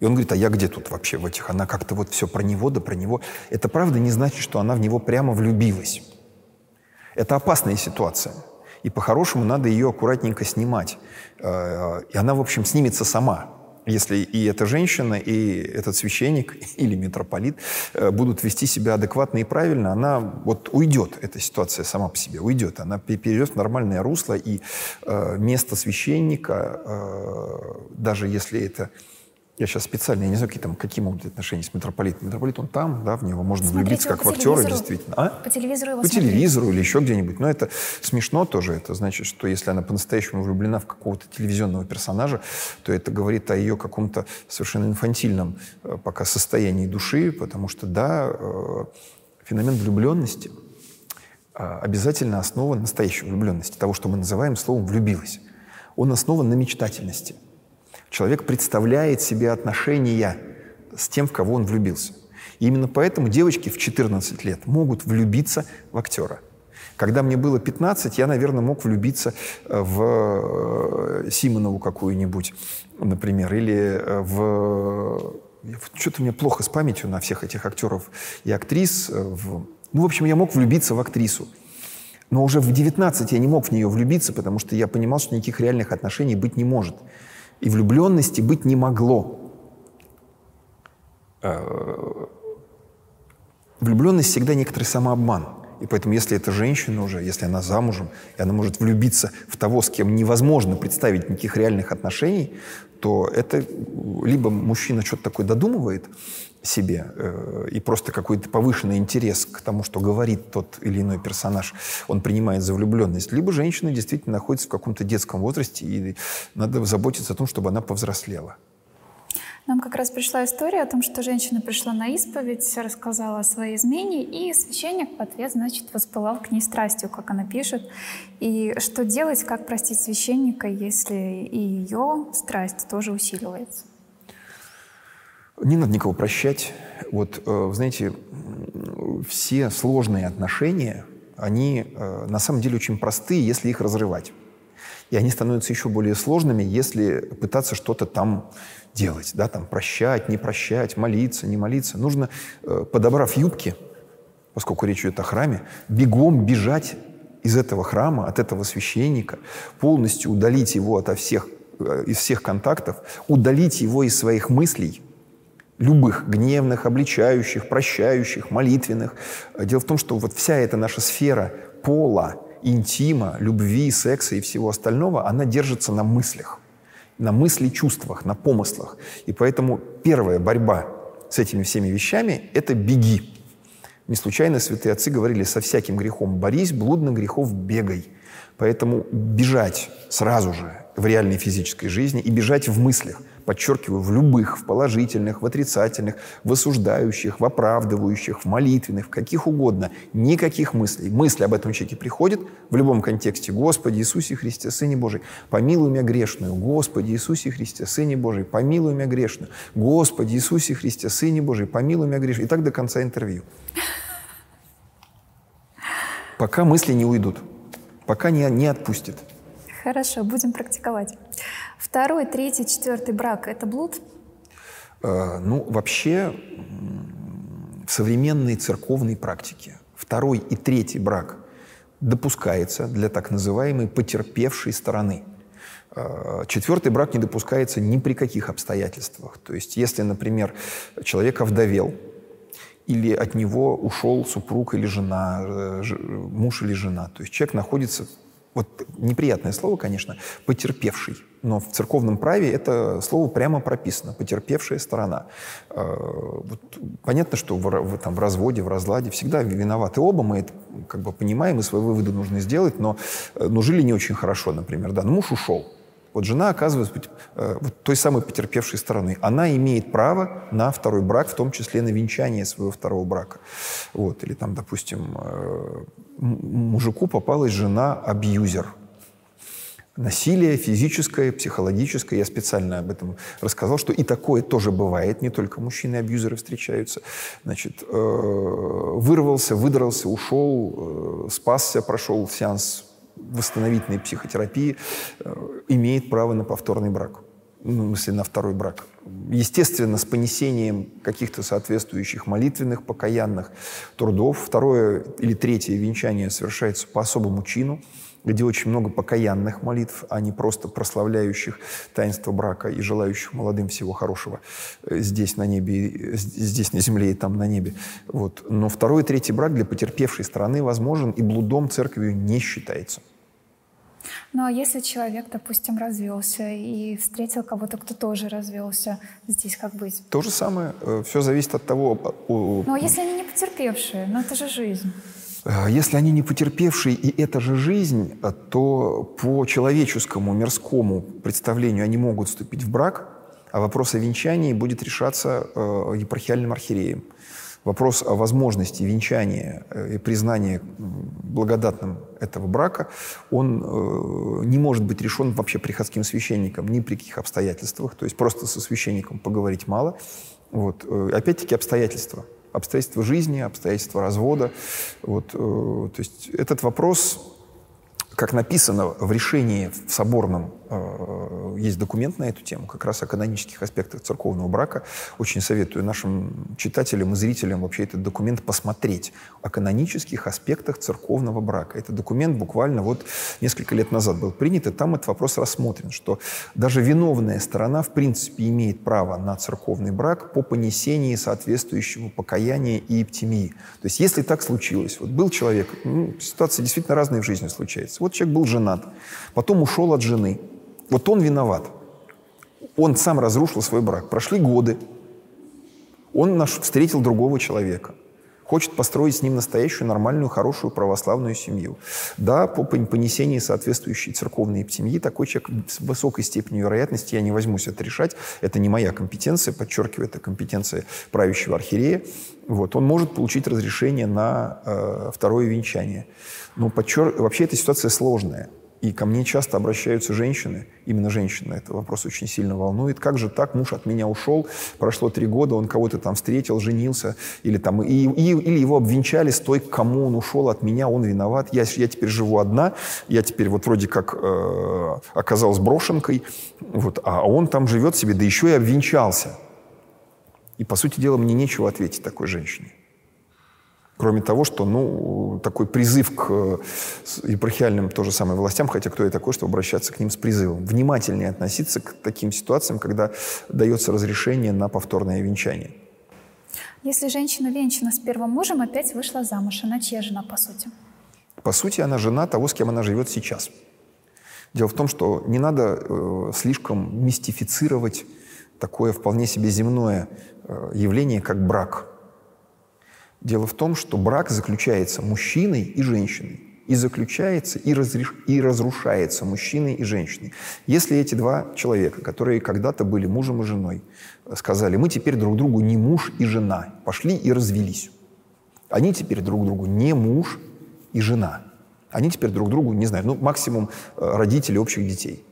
И он говорит, а я где тут вообще в этих? Она как-то вот все про него, да про него. Это правда не значит, что она в него прямо влюбилась. Это опасная ситуация. И по-хорошему надо ее аккуратненько снимать. Э, и она, в общем, снимется сама если и эта женщина, и этот священник или митрополит э, будут вести себя адекватно и правильно, она вот уйдет, эта ситуация сама по себе уйдет. Она перейдет в нормальное русло, и э, место священника, э, даже если это я сейчас специально, я не знаю, какие там, какие могут быть отношения с митрополитом. Митрополит, он там, да, в него можно Смотрите влюбиться как в актера, действительно. А? По телевизору его По смотрите. телевизору или еще где-нибудь. Но это смешно тоже. Это значит, что если она по-настоящему влюблена в какого-то телевизионного персонажа, то это говорит о ее каком-то совершенно инфантильном э, пока состоянии души, потому что, да, э, феномен влюбленности э, обязательно основан, настоящей влюбленности, того, что мы называем словом «влюбилась». Он основан на мечтательности – Человек представляет себе отношения с тем, в кого он влюбился. И именно поэтому девочки в 14 лет могут влюбиться в актера. Когда мне было 15, я, наверное, мог влюбиться э, в э, Симонову какую-нибудь, например, или э, в... Что-то меня плохо с памятью на всех этих актеров и актрис. В... Ну, в общем, я мог влюбиться в актрису. Но уже в 19 я не мог в нее влюбиться, потому что я понимал, что никаких реальных отношений быть не может. И влюбленности быть не могло. Э, влюбленность всегда некоторый самообман. И поэтому, если это женщина уже, если она замужем, и она может влюбиться в того, с кем невозможно представить никаких реальных отношений, то это либо мужчина что-то такое додумывает себе, э, и просто какой-то повышенный интерес к тому, что говорит тот или иной персонаж, он принимает за влюбленность, либо женщина действительно находится в каком-то детском возрасте, и надо заботиться о том, чтобы она повзрослела. Нам как раз пришла история о том, что женщина пришла на исповедь, рассказала о своей измене, и священник в ответ, значит, воспылал к ней страстью, как она пишет. И что делать, как простить священника, если и ее страсть тоже усиливается? Не надо никого прощать. Вот, э, знаете, все сложные отношения, они э, на самом деле очень простые, если их разрывать. И они становятся еще более сложными, если пытаться что-то там делать, да, там прощать, не прощать, молиться, не молиться. Нужно, э, подобрав юбки, поскольку речь идет о храме, бегом бежать из этого храма, от этого священника, полностью удалить его ото всех, из всех контактов, удалить его из своих мыслей, любых, гневных, обличающих, прощающих, молитвенных. Дело в том, что вот вся эта наша сфера пола, интима, любви, секса и всего остального, она держится на мыслях на мысли, чувствах, на помыслах. И поэтому первая борьба с этими всеми вещами – это беги. Не случайно святые отцы говорили, со всяким грехом борись, блудных грехов бегай. Поэтому бежать сразу же в реальной физической жизни и бежать в мыслях – подчеркиваю, в любых, в положительных, в отрицательных, в осуждающих, в оправдывающих, в молитвенных, в каких угодно, никаких мыслей. Мысли об этом человеке приходят в любом контексте. Господи Иисусе Христе, Сыне Божий, помилуй меня грешную. Господи Иисусе Христе, Сыне Божий, помилуй меня грешную. Господи Иисусе Христе, Сыне Божий, помилуй меня грешную. И так до конца интервью. Пока мысли не уйдут, пока не, не отпустит. Хорошо, будем практиковать. Второй, третий, четвертый брак – это блуд? Э, ну, вообще, в современной церковной практике второй и третий брак допускается для так называемой потерпевшей стороны. Э, четвертый брак не допускается ни при каких обстоятельствах. То есть если, например, человек овдовел, или от него ушел супруг или жена, э, муж или жена. То есть человек находится, вот неприятное слово, конечно, потерпевший. Но в церковном праве это слово прямо прописано, потерпевшая сторона. Э, вот понятно, что в, в, там, в разводе, в разладе всегда виноваты оба, мы это как бы понимаем, и свои выводы нужно сделать, но, но жили не очень хорошо, например. Да, но муж ушел, вот жена оказывается э, вот той самой потерпевшей стороны. Она имеет право на второй брак, в том числе на венчание своего второго брака. Вот. Или там, допустим, э, мужику попалась жена-абьюзер. Насилие физическое, психологическое. Я специально об этом рассказал, что и такое тоже бывает. Не только мужчины-абьюзеры встречаются. Значит, э, вырвался, выдрался, ушел, спасся, прошел сеанс восстановительной психотерапии э, имеет право на повторный брак. Ну, на второй брак. Естественно, с понесением каких-то соответствующих молитвенных, покаянных трудов. Второе или третье венчание совершается по особому чину, где очень много покаянных молитв, а не просто прославляющих таинство брака и желающих молодым всего хорошего э, здесь на небе, здесь на земле и там на небе. Вот. Но второй и третий брак для потерпевшей стороны возможен и блудом церковью не считается. Ну а если человек, допустим, развелся и встретил кого-то, кто тоже развелся, здесь как быть? То же самое. Э, Все зависит от того... А если они не потерпевшие? Ну это же жизнь. Э, если они не потерпевшие, и это же жизнь, э, то по человеческому, мирскому представлению они могут вступить в брак, а вопрос о венчании будет решаться епархиальным архиереем вопрос о возможности венчания э, и признания благодатным этого брака, он э, не может быть решен вообще приходским священником ни при каких обстоятельствах. То есть просто со священником поговорить мало. Вот. Э, опять-таки обстоятельства. Обстоятельства жизни, обстоятельства развода. Вот. То есть этот вопрос как написано в решении в соборном, есть документ на эту тему, как раз о канонических аспектах церковного брака. Очень советую нашим читателям и зрителям вообще этот документ посмотреть о канонических аспектах церковного брака. Этот документ буквально вот несколько лет назад был принят, и там этот вопрос рассмотрен, что даже виновная сторона в принципе имеет право на церковный брак по понесении соответствующего покаяния и эптимии. То есть если так случилось, вот был человек, ну, ситуации действительно разные в жизни случаются, вот человек был женат, потом ушел от жены. Вот он виноват. Он сам разрушил свой брак. Прошли годы. Он наш, встретил другого человека. Хочет построить с ним настоящую, нормальную, хорошую православную семью. Да, по понесении соответствующей церковной семьи такой человек с высокой степенью вероятности, я не возьмусь это решать, это не моя компетенция, подчеркиваю, это компетенция правящего архиерея, вот, он может получить разрешение на э, второе венчание. Но подчер... вообще эта ситуация сложная. И ко мне часто обращаются женщины, именно женщины, это вопрос очень сильно волнует. Как же так, муж от меня ушел, прошло три года, он кого-то там встретил, женился, или, там, и, и, или его обвенчали с той, кому он ушел от меня, он виноват, я, я теперь живу одна, я теперь вот вроде как э, оказалась брошенкой, вот, а он там живет себе, да еще и обвенчался. И, по сути дела, мне нечего ответить такой женщине. Кроме того, что ну, такой призыв к э, епархиальным то же самое властям, хотя кто я такой, чтобы обращаться к ним с призывом. Внимательнее относиться к таким ситуациям, когда дается разрешение на повторное венчание. Если женщина венчана с первым мужем, опять вышла замуж, она чья жена, по сути? По сути, она жена того, с кем она живет сейчас. Дело в том, что не надо э, слишком мистифицировать такое вполне себе земное э, явление, как брак – Дело в том, что брак заключается мужчиной и женщиной. И заключается, и, разреш... и разрушается мужчиной и женщиной. Если эти два человека, которые когда-то были мужем и женой, сказали, мы теперь друг другу не муж и жена, пошли и развелись. Они теперь друг другу не муж и жена. Они теперь друг другу, не знаю, ну, максимум э, родители общих детей.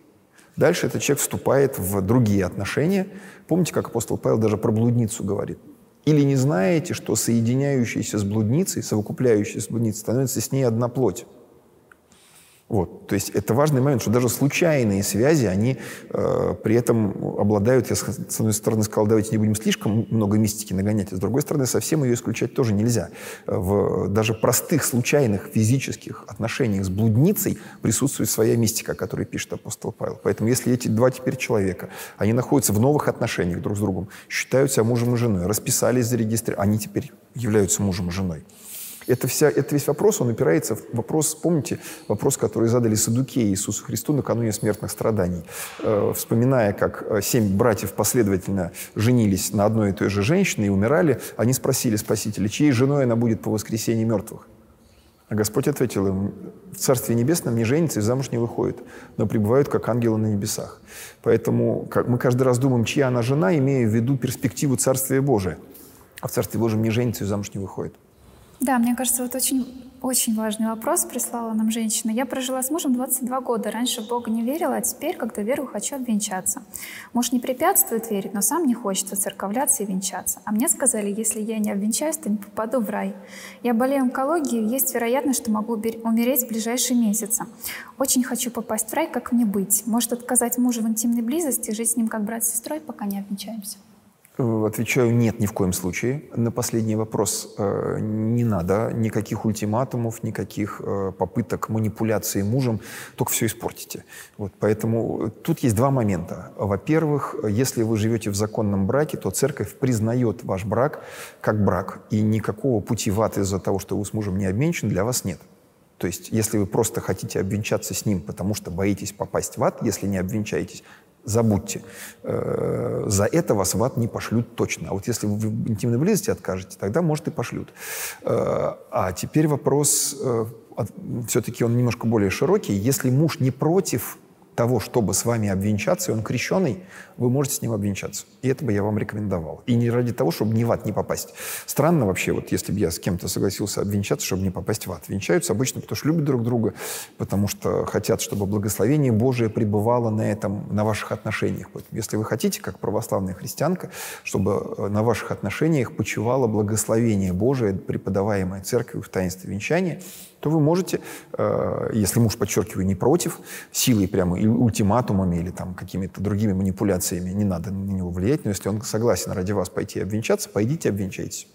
Дальше этот человек вступает в другие отношения. Помните, как апостол Павел даже про блудницу говорит? Или не знаете, что соединяющийся с блудницей, совокупляющийся с блудницей, становится с ней одна плоть? Вот. То есть это важный момент, что даже случайные связи, они э, при этом обладают, я с, одной стороны сказал, давайте не будем слишком много мистики нагонять, а с другой стороны совсем ее исключать тоже нельзя. В даже простых случайных физических отношениях с блудницей присутствует своя мистика, о которой пишет апостол Павел. Поэтому если эти два теперь человека, они находятся в новых отношениях друг с другом, считают себя мужем и женой, расписались, зарегистрировали, они теперь являются мужем и женой. Это, вся, это весь вопрос, он упирается в вопрос, помните, вопрос, который задали Садукеи Иисусу Христу накануне смертных страданий. Э, вспоминая, как э, семь братьев последовательно женились на одной и той же женщине и умирали, они спросили Спасителя, чьей женой она будет по воскресении мертвых? А Господь ответил им, в Царстве Небесном не женится и замуж не выходит, но пребывают как ангелы на небесах. Поэтому мы каждый раз думаем, чья она жена, имея в виду перспективу Царствия Божия. А в Царстве Божьем не женится и замуж не выходит. Да, мне кажется, вот очень, очень важный вопрос прислала нам женщина. Я прожила с мужем 22 года. Раньше в Бога не верила, а теперь, когда верую, хочу обвенчаться. Муж не препятствует верить, но сам не хочет церковляться и венчаться. А мне сказали, если я не обвенчаюсь, то не попаду в рай. Я болею онкологией, есть вероятность, что могу умереть в ближайшие месяцы. Очень хочу попасть в рай, как мне быть? Может отказать мужу в интимной близости, жить с ним как брат с сестрой, пока не обвенчаемся? Э, отвечаю нет, ни в коем случае. На последний вопрос э, не надо никаких ультиматумов, никаких э, попыток манипуляции мужем, только все испортите. Вот, поэтому тут есть два момента. Во-первых, если вы живете в законном браке, то церковь признает ваш брак как брак, и никакого пути в ад из-за того, что вы с мужем не обменчены, для вас нет. То есть, если вы просто хотите обвенчаться с ним, потому что боитесь попасть в ад, если не обвенчаетесь, забудьте. Э, за это вас в ад не пошлют точно. А вот если вы в интимной близости откажете, тогда, может, и пошлют. Э, а теперь вопрос, э, все-таки он немножко более широкий. Если муж не против того, чтобы с вами обвенчаться, и он крещеный, вы можете с ним обвенчаться. И это бы я вам рекомендовал. И не ради того, чтобы не в ад не попасть. Странно вообще, вот если бы я с кем-то согласился обвенчаться, чтобы не попасть в ад. Венчаются обычно, потому что любят друг друга, потому что хотят, чтобы благословение Божие пребывало на этом, на ваших отношениях. Если вы хотите, как православная христианка, чтобы э, на ваших отношениях почивало благословение Божие, преподаваемое церковью в таинстве венчания, то вы можете, э, если муж, подчеркиваю, не против, силой прямо, ультиматумами или там какими-то другими манипуляциями, не надо на него влиять, но если он согласен ради вас пойти обвенчаться, пойдите обвенчайтесь.